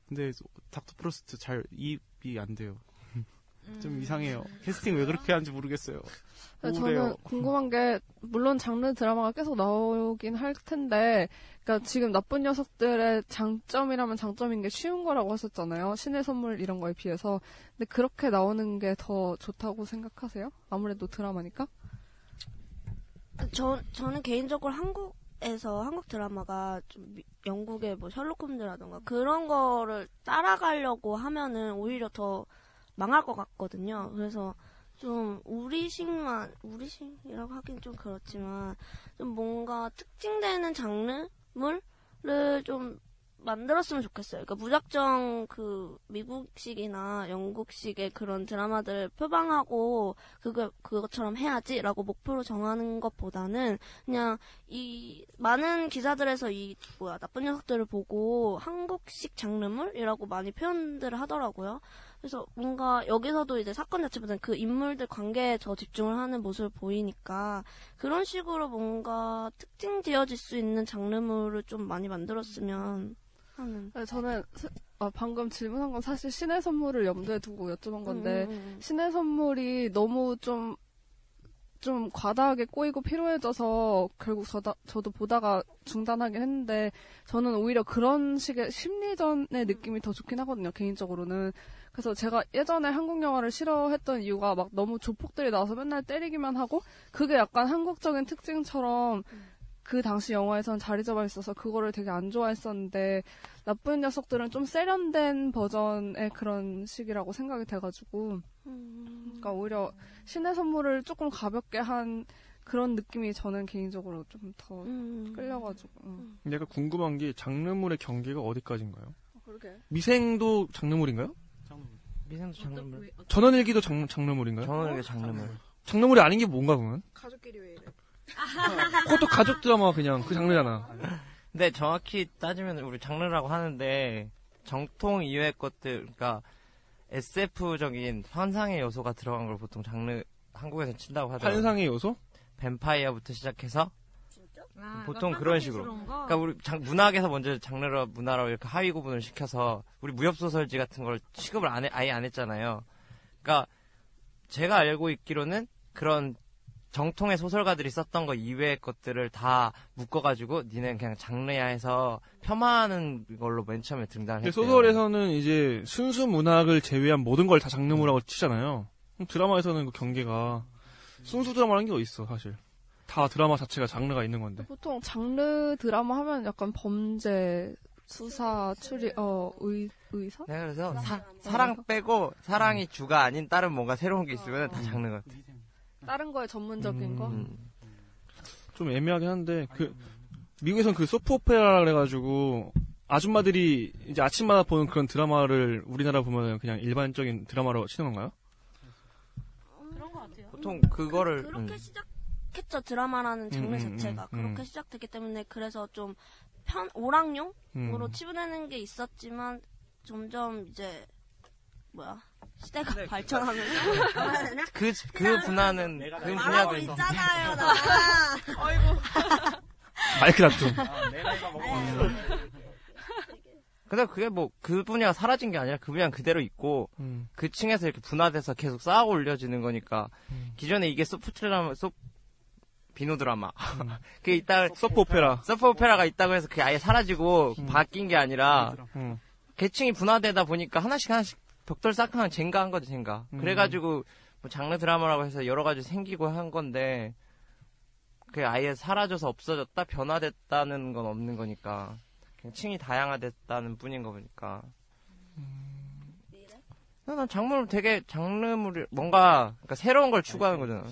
근데 닥터 프로스트 잘 이입이 안 돼요. 좀 이상해요. 캐스팅 왜 그렇게 하는지 모르겠어요. 저는 우울해요. 궁금한 게 물론 장르 드라마가 계속 나오긴 할 텐데 그러니까 지금 나쁜 녀석들의 장점이라면 장점인 게 쉬운 거라고 하셨잖아요. 신의 선물 이런 거에 비해서. 근데 그렇게 나오는 게 더 좋다고 생각하세요? 아무래도 드라마니까. 저, 저는 개인적으로 한국에서 한국 드라마가 좀 미- 영국의 뭐 셜록 홈즈라던가 그런 거를 따라가려고 하면은 오히려 더 망할 것 같거든요. 그래서 좀 우리식만 우리식이라고 하긴 좀 그렇지만 좀 뭔가 특징되는 장르물을 좀 만들었으면 좋겠어요. 그러니까 무작정 그 미국식이나 영국식의 그런 드라마들을 표방하고 그거 그것처럼 해야지라고 목표로 정하는 것보다는 그냥 이 많은 기사들에서 이 뭐야 나쁜 녀석들을 보고 한국식 장르물이라고 많이 표현들을 하더라고요. 그래서 뭔가 여기서도 이제 사건 자체보다는 그 인물들 관계에 더 집중을 하는 모습을 보이니까 그런 식으로 뭔가 특징 지어질 수 있는 장르물을 좀 많이 만들었으면 하는. 네, 저는 스- 아, 방금 질문한 건 사실 신의 선물을 염두에 두고 여쭤본 건데 음, 음, 음. 신의 선물이 너무 좀, 좀 과다하게 꼬이고 피로해져서 결국 저다, 저도 보다가 중단하긴 했는데 저는 오히려 그런 식의 심리전의 느낌이 더 좋긴 하거든요, 개인적으로는. 그래서 제가 예전에 한국 영화를 싫어했던 이유가 막 너무 조폭들이 나와서 맨날 때리기만 하고 그게 약간 한국적인 특징처럼 그 당시 영화에선 자리 잡아 있어서 그거를 되게 안 좋아했었는데 나쁜 녀석들은 좀 세련된 버전의 그런 식이라고 생각이 돼가지고 음. 그러니까 오히려 신의 선물을 조금 가볍게 한 그런 느낌이 저는 개인적으로 좀더 음. 끌려가지고 음. 근데 약간 궁금한 게 장르물의 경계가 어디까지인가요? 그러게 미생도 장르물인가요? 미생도 장르물. 전원일기도 장, 장르물인가요? 전원에게 장르물. 장르물이 아닌 게 뭔가 그러면? 가족끼리 왜 이래? 그것도 가족 드라마 그냥 그 장르잖아. 근데 정확히 따지면 우리 장르라고 하는데 정통 이외의 것들, 그러니까 SF적인 환상의 요소가 들어간 걸 보통 장르 한국에서 친다고 하더라고요. 환상의 요소? 뱀파이어부터 시작해서 아, 보통 그러니까 식으로. 그런 거? 그러니까 우리 장- 문학에서 먼저 장르로 문화로 이렇게 하위 구분을 시켜서 우리 무협 소설지 같은 걸 취급을 안 해, 아예 안 했잖아요. 그러니까 제가 알고 있기로는 그런 정통의 소설가들이 썼던 거 이외의 것들을 다 묶어가지고 니는 그냥 장르야 해서 폄하하는 걸로 맨 처음에 등장했대요. 소설에서는 이제 순수 문학을 제외한 모든 걸 다 장르물이라고 치잖아요. 그럼 드라마에서는 그 경계가 순수 드라마라는 게 어딨어 사실. 다 드라마 자체가 장르가 있는 건데. 보통 장르 드라마 하면 약간 범죄 수사 추리 어 의, 의사 네, 그래서 사, 사랑 빼고 사랑이 주가 아닌 다른 뭔가 새로운 게 있으면 다 장르 같아. 다른 거에 전문적인 거 음. 좀 애매하긴 한데 그 미국에선 그 소프 오페라 그래가지고 아줌마들이 이제 아침마다 보는 그런 드라마를 우리나라 보면 그냥 일반적인 드라마로 치는 건가요? 그런 거 같아요. 보통 그거를 그 렇게 음. 시작했죠 드라마라는 장르 음, 음, 자체가 음, 음. 그렇게 시작됐기 때문에 그래서 좀 편 오락용으로 음. 치부되는 게 있었지만 점점 이제 뭐야 시대가 네, 발전하면서 그, 그 분야는, 그 말하고 분야도 있잖아요 나. 마이크 다툼. 근데 그게 뭐, 그 분야가 사라진 게 아니라 그 분야는 그대로 있고, 음. 그 층에서 이렇게 분화돼서 계속 쌓아 올려지는 거니까, 음. 기존에 이게 소프 드라마, 소, 비노 드라마. 그게 있다, 소프 오페라. 서프 오페라가 있다고 해서 그게 아예 사라지고 음. 바뀐 게 아니라, 음. 계층이 분화되다 보니까 하나씩 하나씩 벽돌 쌓고 젠가 한 거지, 젠가. 음. 그래가지고, 뭐 장르 드라마라고 해서 여러 가지 생기고 한 건데, 그게 아예 사라져서 없어졌다, 변화됐다는 건 없는 거니까. 그냥 층이 다양화됐다는 뿐인 거 보니까. 난 장르 되게 장르물이 뭔가 그러니까 새로운 걸 추구하는 거잖아.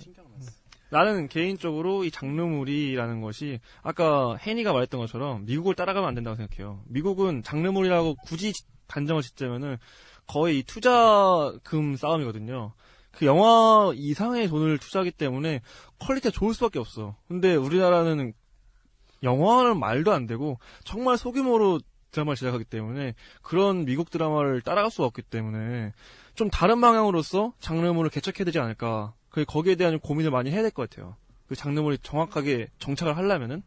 나는 개인적으로 이 장르물이라는 것이 아까 혜니가 말했던 것처럼 미국을 따라가면 안 된다고 생각해요. 미국은 장르물이라고 굳이 단정을 짓자면은 거의 이 투자금 싸움이거든요. 그 영화 이상의 돈을 투자하기 때문에 quality가 좋을 수밖에 없어. 근데 우리나라는 영화는 말도 안 되고 정말 소규모로 드라마를 제작하기 때문에 그런 미국 드라마를 따라갈 수가 없기 때문에 좀 다른 방향으로서 장르물을 개척해야 되지 않을까. 그 거기에 대한 고민을 많이 해야 될 것 같아요. 그 장르물이 정확하게 정착을 하려면은.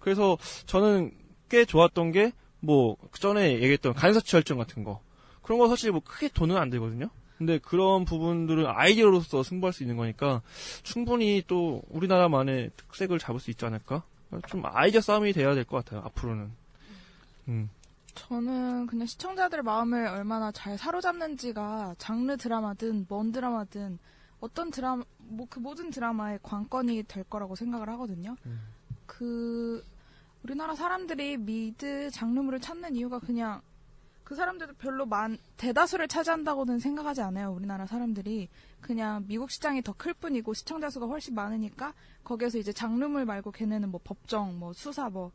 그래서 저는 꽤 좋았던 게 뭐 전에 얘기했던 간서치 열정 같은 거 그런 거 사실 뭐 크게 돈은 안 들거든요. 근데 그런 부분들은 아이디어로서 승부할 수 있는 거니까 충분히 또 우리나라만의 특색을 잡을 수 있지 않을까? 좀 아이디어 싸움이 돼야 될 것 같아요. 앞으로는. 음. 저는 그냥 시청자들 마음을 얼마나 잘 사로잡는지가 장르 드라마든 뭔 드라마든 어떤 드라마 뭐 그 모든 드라마의 관건이 될 거라고 생각을 하거든요. 그 우리나라 사람들이 미드 장르물을 찾는 이유가 그냥 그 사람들도 별로 많 대다수를 차지한다고는 생각하지 않아요. 우리나라 사람들이 그냥 미국 시장이 더 클 뿐이고 시청자 수가 훨씬 많으니까 거기에서 이제 장르물 말고 걔네는 뭐 법정, 뭐 수사, 뭐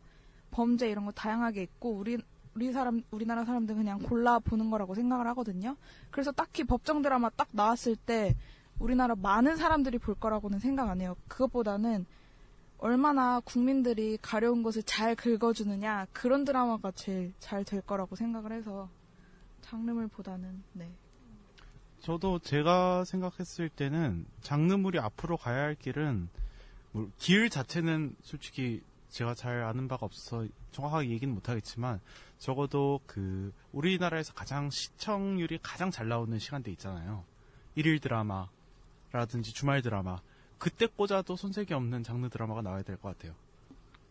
범죄 이런 거 다양하게 있고 우리 우리 사람 우리나라 사람들 그냥 골라 보는 거라고 생각을 하거든요. 그래서 딱히 법정 드라마 딱 나왔을 때 우리나라 많은 사람들이 볼 거라고는 생각 안 해요. 그것보다는 얼마나 국민들이 가려운 것을 잘 긁어주느냐 그런 드라마가 제일 잘 될 거라고 생각을 해서 장르물보다는 네. 저도 제가 생각했을 때는 장르물이 앞으로 가야 할 길은 뭐, 길 자체는 솔직히 제가 잘 아는 바가 없어서 정확하게 얘기는 못하겠지만 적어도 그 우리나라에서 가장 시청률이 가장 잘 나오는 시간대 있잖아요. 일일 드라마라든지 주말 드라마 그때 꽂아도 손색이 없는 장르 드라마가 나와야 될 것 같아요.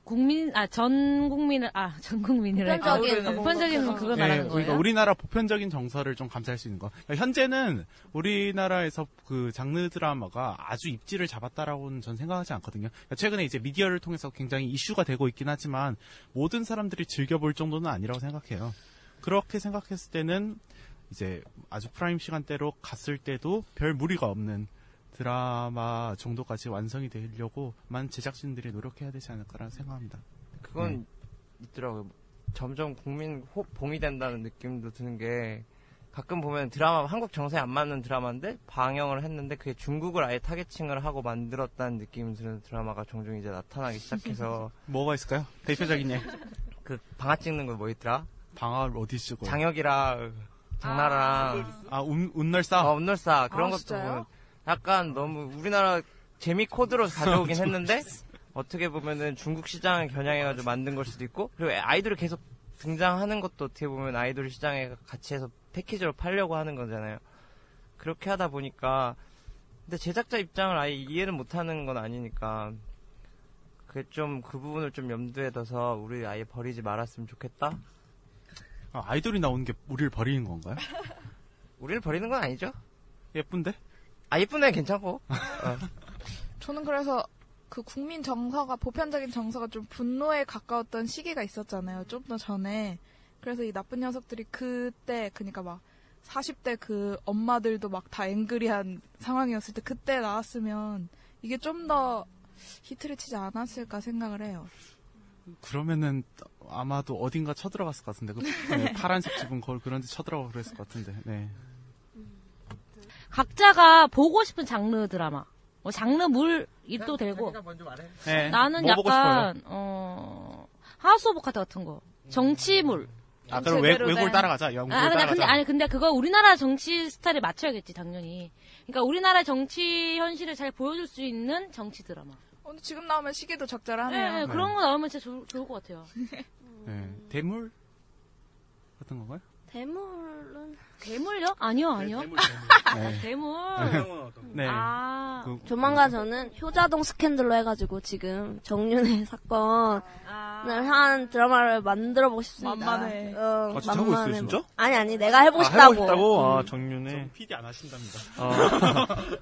국민 아 전 국민을 아 전 국민이래. 보편적인 아, 보편적인 그거 말하는 거예요. 그러니까 우리나라 보편적인 정서를 좀 감사할 수 있는 거. 그러니까 현재는 우리나라에서 그 장르 드라마가 아주 입지를 잡았다라고는 전 생각하지 않거든요. 그러니까 최근에 이제 미디어를 통해서 굉장히 이슈가 되고 있긴 하지만 모든 사람들이 즐겨볼 정도는 아니라고 생각해요. 그렇게 생각했을 때는 이제 아주 prime 시간대로 갔을 때도 별 무리가 없는 드라마 정도까지 완성이 되려고만 제작진들이 노력해야 되지 않을까라는 생각합니다. 그건 있더라고요. 점점 국민 호 봉이 된다는 느낌도 드는 게 가끔 보면 드라마 한국 정서에 안 맞는 드라마인데 방영을 했는데 그게 중국을 아예 targeting을 하고 만들었다는 느낌 드는 드라마가 종종 이제 나타나기 시작해서 뭐가 있을까요? 대표적인 예. 그 방아 찍는 거 뭐 있더라? 방아를 어디 쓰고 장혁이랑 장나라랑 아, 운, 운널싸? 어, 운널싸 그런 아, 것도 진짜요? 보면 약간 너무 우리나라 재미 코드로 가져오긴 했는데 어떻게 보면은 중국 시장을 겨냥해가지고 만든 걸 수도 있고 그리고 아이돌이 계속 등장하는 것도 어떻게 보면 아이돌 시장에 같이 해서 패키지로 팔려고 하는 거잖아요. 그렇게 하다 보니까 근데 제작자 입장을 아예 이해를 못하는 건 아니니까 그게 좀 그 부분을 좀 염두에 둬서 우리 아예 버리지 말았으면 좋겠다. 아, 아이돌이 나오는 게 우리를 버리는 건가요? 우리를 버리는 건 아니죠? 예쁜데? 아 예쁜 애 괜찮고. 저는 그래서 그 국민 정서가 보편적인 정서가 좀 분노에 가까웠던 시기가 있었잖아요. 좀 더 전에. 그래서 이 나쁜 녀석들이 그때 그러니까 막 40대 그 엄마들도 막 다 앵그리한 상황이었을 때 그때 나왔으면 이게 좀 더 히트를 치지 않았을까 생각을 해요. 그러면은 아마도 어딘가 쳐들어갔을 것 같은데 그 네, 파란색 지붕 건물 그런 데 쳐들어가고 그랬을 것 같은데 네. 각자가 보고 싶은 장르 드라마. 뭐 장르물도 되고. 네, 나는 뭐 약간 어 하우스 오브 카드 같은 거. 정치물. 아 그럼 외, 외국을 된- 따라가자 영국을 아, 근데, 따라가자 근데, 아니, 근데 그거 우리나라 정치 스타일에 맞춰야겠지, 당연히. 그러니까 우리나라 정치 현실을 잘 보여줄 수 있는 정치 드라마. 어, 근데 지금 나오면 시기도 네, 적절하네요. 네, 그런 거 나오면 진짜 좋, 좋을 것 같아요. 네, 대물 같은 건가요? 대물은 괴물요? 아니요, 아니요. 네. 괴물. 네. 아, 그- 조만간 저는 효자동 스캔들로 해가지고 지금 정윤의 사건을 아. 한 드라마를 만들어보고 싶습니다. 만만해. 어, 아, 진짜 하고 있어요. 진짜? 아니 아니 내가 해보고 아, 싶다고. 해보고 싶다고? 아, 정윤회. PD 안 하신답니다. 어,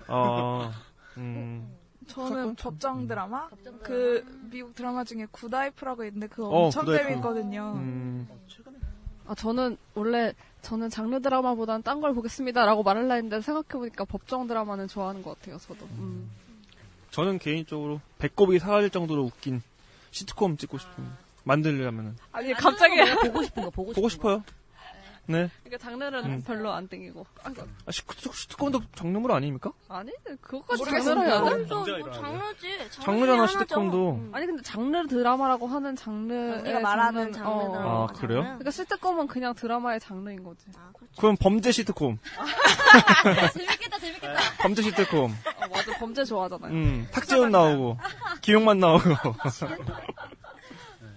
어, 음. 저는 법정 드라마? 그 미국 드라마 중에 굿와이프라고 있는데 그거 어, 엄청 굿와이프. 재밌거든요. 음. 아, 저는 원래 저는 장르 드라마보다는 딴 걸 보겠습니다라고 말하려 했는데 생각해보니까 법정 드라마는 좋아하는 것 같아요, 저도. 음. 저는 개인적으로 배꼽이 사라질 정도로 웃긴 시트콤 찍고 싶은 만들려면은 아니, 갑자기. 보고 싶은 거, 보고 싶은 보고 거. 싶어요. 네. 그러니까 장르는 음. 별로 안 땡기고. 아, 아, 시트콤, 시트콤도 장르물 아닙니까? 아니 그것까지 해야 돼? 뭐. 장르지. 장르 장르잖아, 시트콤도. 음. 아니 근데 장르 드라마라고 하는 장르의 우리가 말하는 장르는- 장르 어. 아, 그래요? 그러니까 시트콤은 그냥 드라마의 장르인 거지. 아, 그렇죠. 그럼 범죄 시트콤. 재밌겠다, 재밌겠다. 범죄 시트콤. 어, 맞아 범죄 좋아하잖아요. 음, 탁재훈 나오고, 김용만 나오고.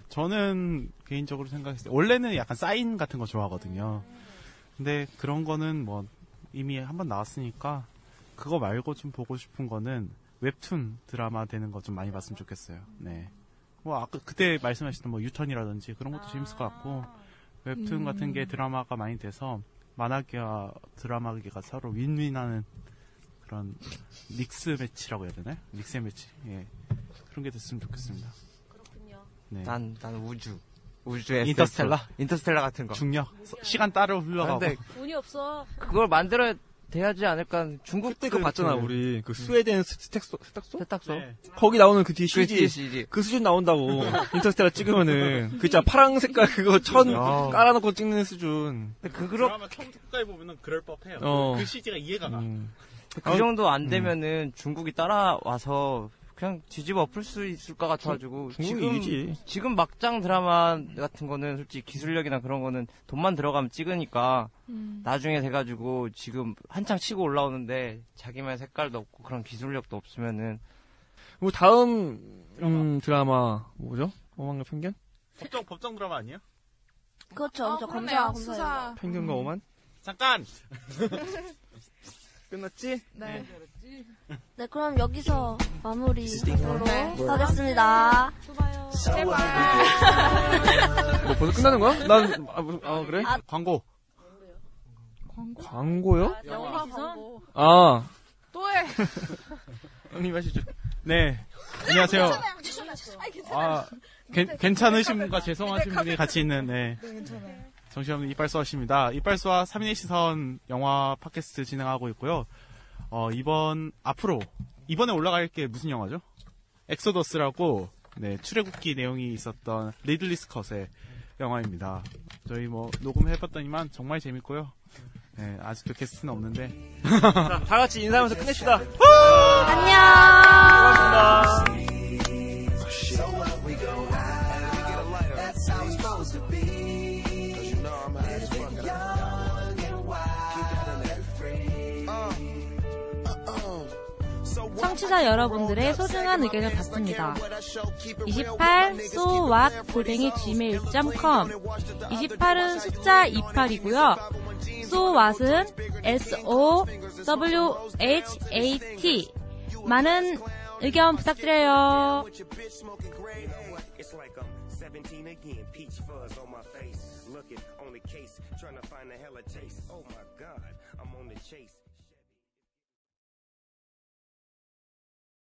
저는 개인적으로 생각했을 때 원래는 약간 사인 같은 거 좋아하거든요. 근데 그런 거는 뭐 이미 한번 나왔으니까 그거 말고 좀 보고 싶은 거는 웹툰 드라마 되는 거 좀 많이 봤으면 좋겠어요. 네. 뭐 아까 그때 말씀하셨던 뭐 유턴이라든지 그런 것도 재밌을 것 같고 웹툰 같은 게 드라마가 많이 돼서 만화계와 드라마계가 서로 윈윈하는 그런 믹스 매치라고 해야 되나요? 믹스 매치. 예. 그런 게 됐으면 좋겠습니다. 네. 난, 난 우주. 우주의 인터스텔라? 인터스텔라 같은 거. 중력 시간 따로 흘러가고 근데 운이 없어. 그걸 만들어야 돼야지 않을까. 중국 그때 그거 봤잖아, 우리. 그 스웨덴 세탁소, 세탁소? 세탁소. 네. 거기 나오는 그 뒤에 그 CG. CG. 그 수준 나온다고. 인터스텔라 찍으면은. 그 진짜 파랑 색깔 그거 천 야. 깔아놓고 찍는 수준. 근데 그, 그러, 드라마 처음부터 보면은 그럴 법해요. 어. 그 CG가 이해가 가. 음. 그 정도 안 되면은 중국이 따라와서 그냥 뒤집어 엎을 수 있을 것 같아가지고 지금 이기지. 지금 막장 드라마 같은 거는 솔직히 기술력이나 그런 거는 돈만 들어가면 찍으니까 음. 나중에 돼가지고 지금 한창 치고 올라오는데 자기만의 색깔도 없고 그런 기술력도 없으면은 뭐 다음, 음, 드라마, 뭐죠? 오만과 편견? 법정 법정 드라마 아니에요? 그렇죠. 어, 저. 검사, 검사. 수사. 편견과 오만? 잠깐. 끝났지? 네. 네, 그럼 여기서 마무리 하도록 네. 하겠습니다. 뭐 벌써 끝나는 거야? 난, 아, 뭐, 아, 그래? 광고. 광고요? 영화 광고. 아, 또 해. 형님 하시죠. 네. 안녕하세요. 아, 괜, 괜찮으신 분과 죄송하신 분이 같이 있는 네. 네. 정시영 이빨수아십니다. 이빨수아 3인의 시선 영화 팟캐스트 진행하고 있고요. 어, 이번 앞으로 이번에 올라갈 게 무슨 영화죠? 엑소더스라고 네, 출애굽기 내용이 있었던 리들리 스콧의 영화입니다. 저희 뭐 녹음해봤더니만 정말 재밌고요. 네, 아직도 게스트는 없는데 자, 다 같이 인사하면서 끝냅시다. 안녕! 고맙습니다. 청취자 여러분들의 소중한 의견을 받습니다. 28 so what 골뱅이 gmail.com 28은 숫자 28이고요. so what은 s o w h a t 많은 의견 부탁드려요.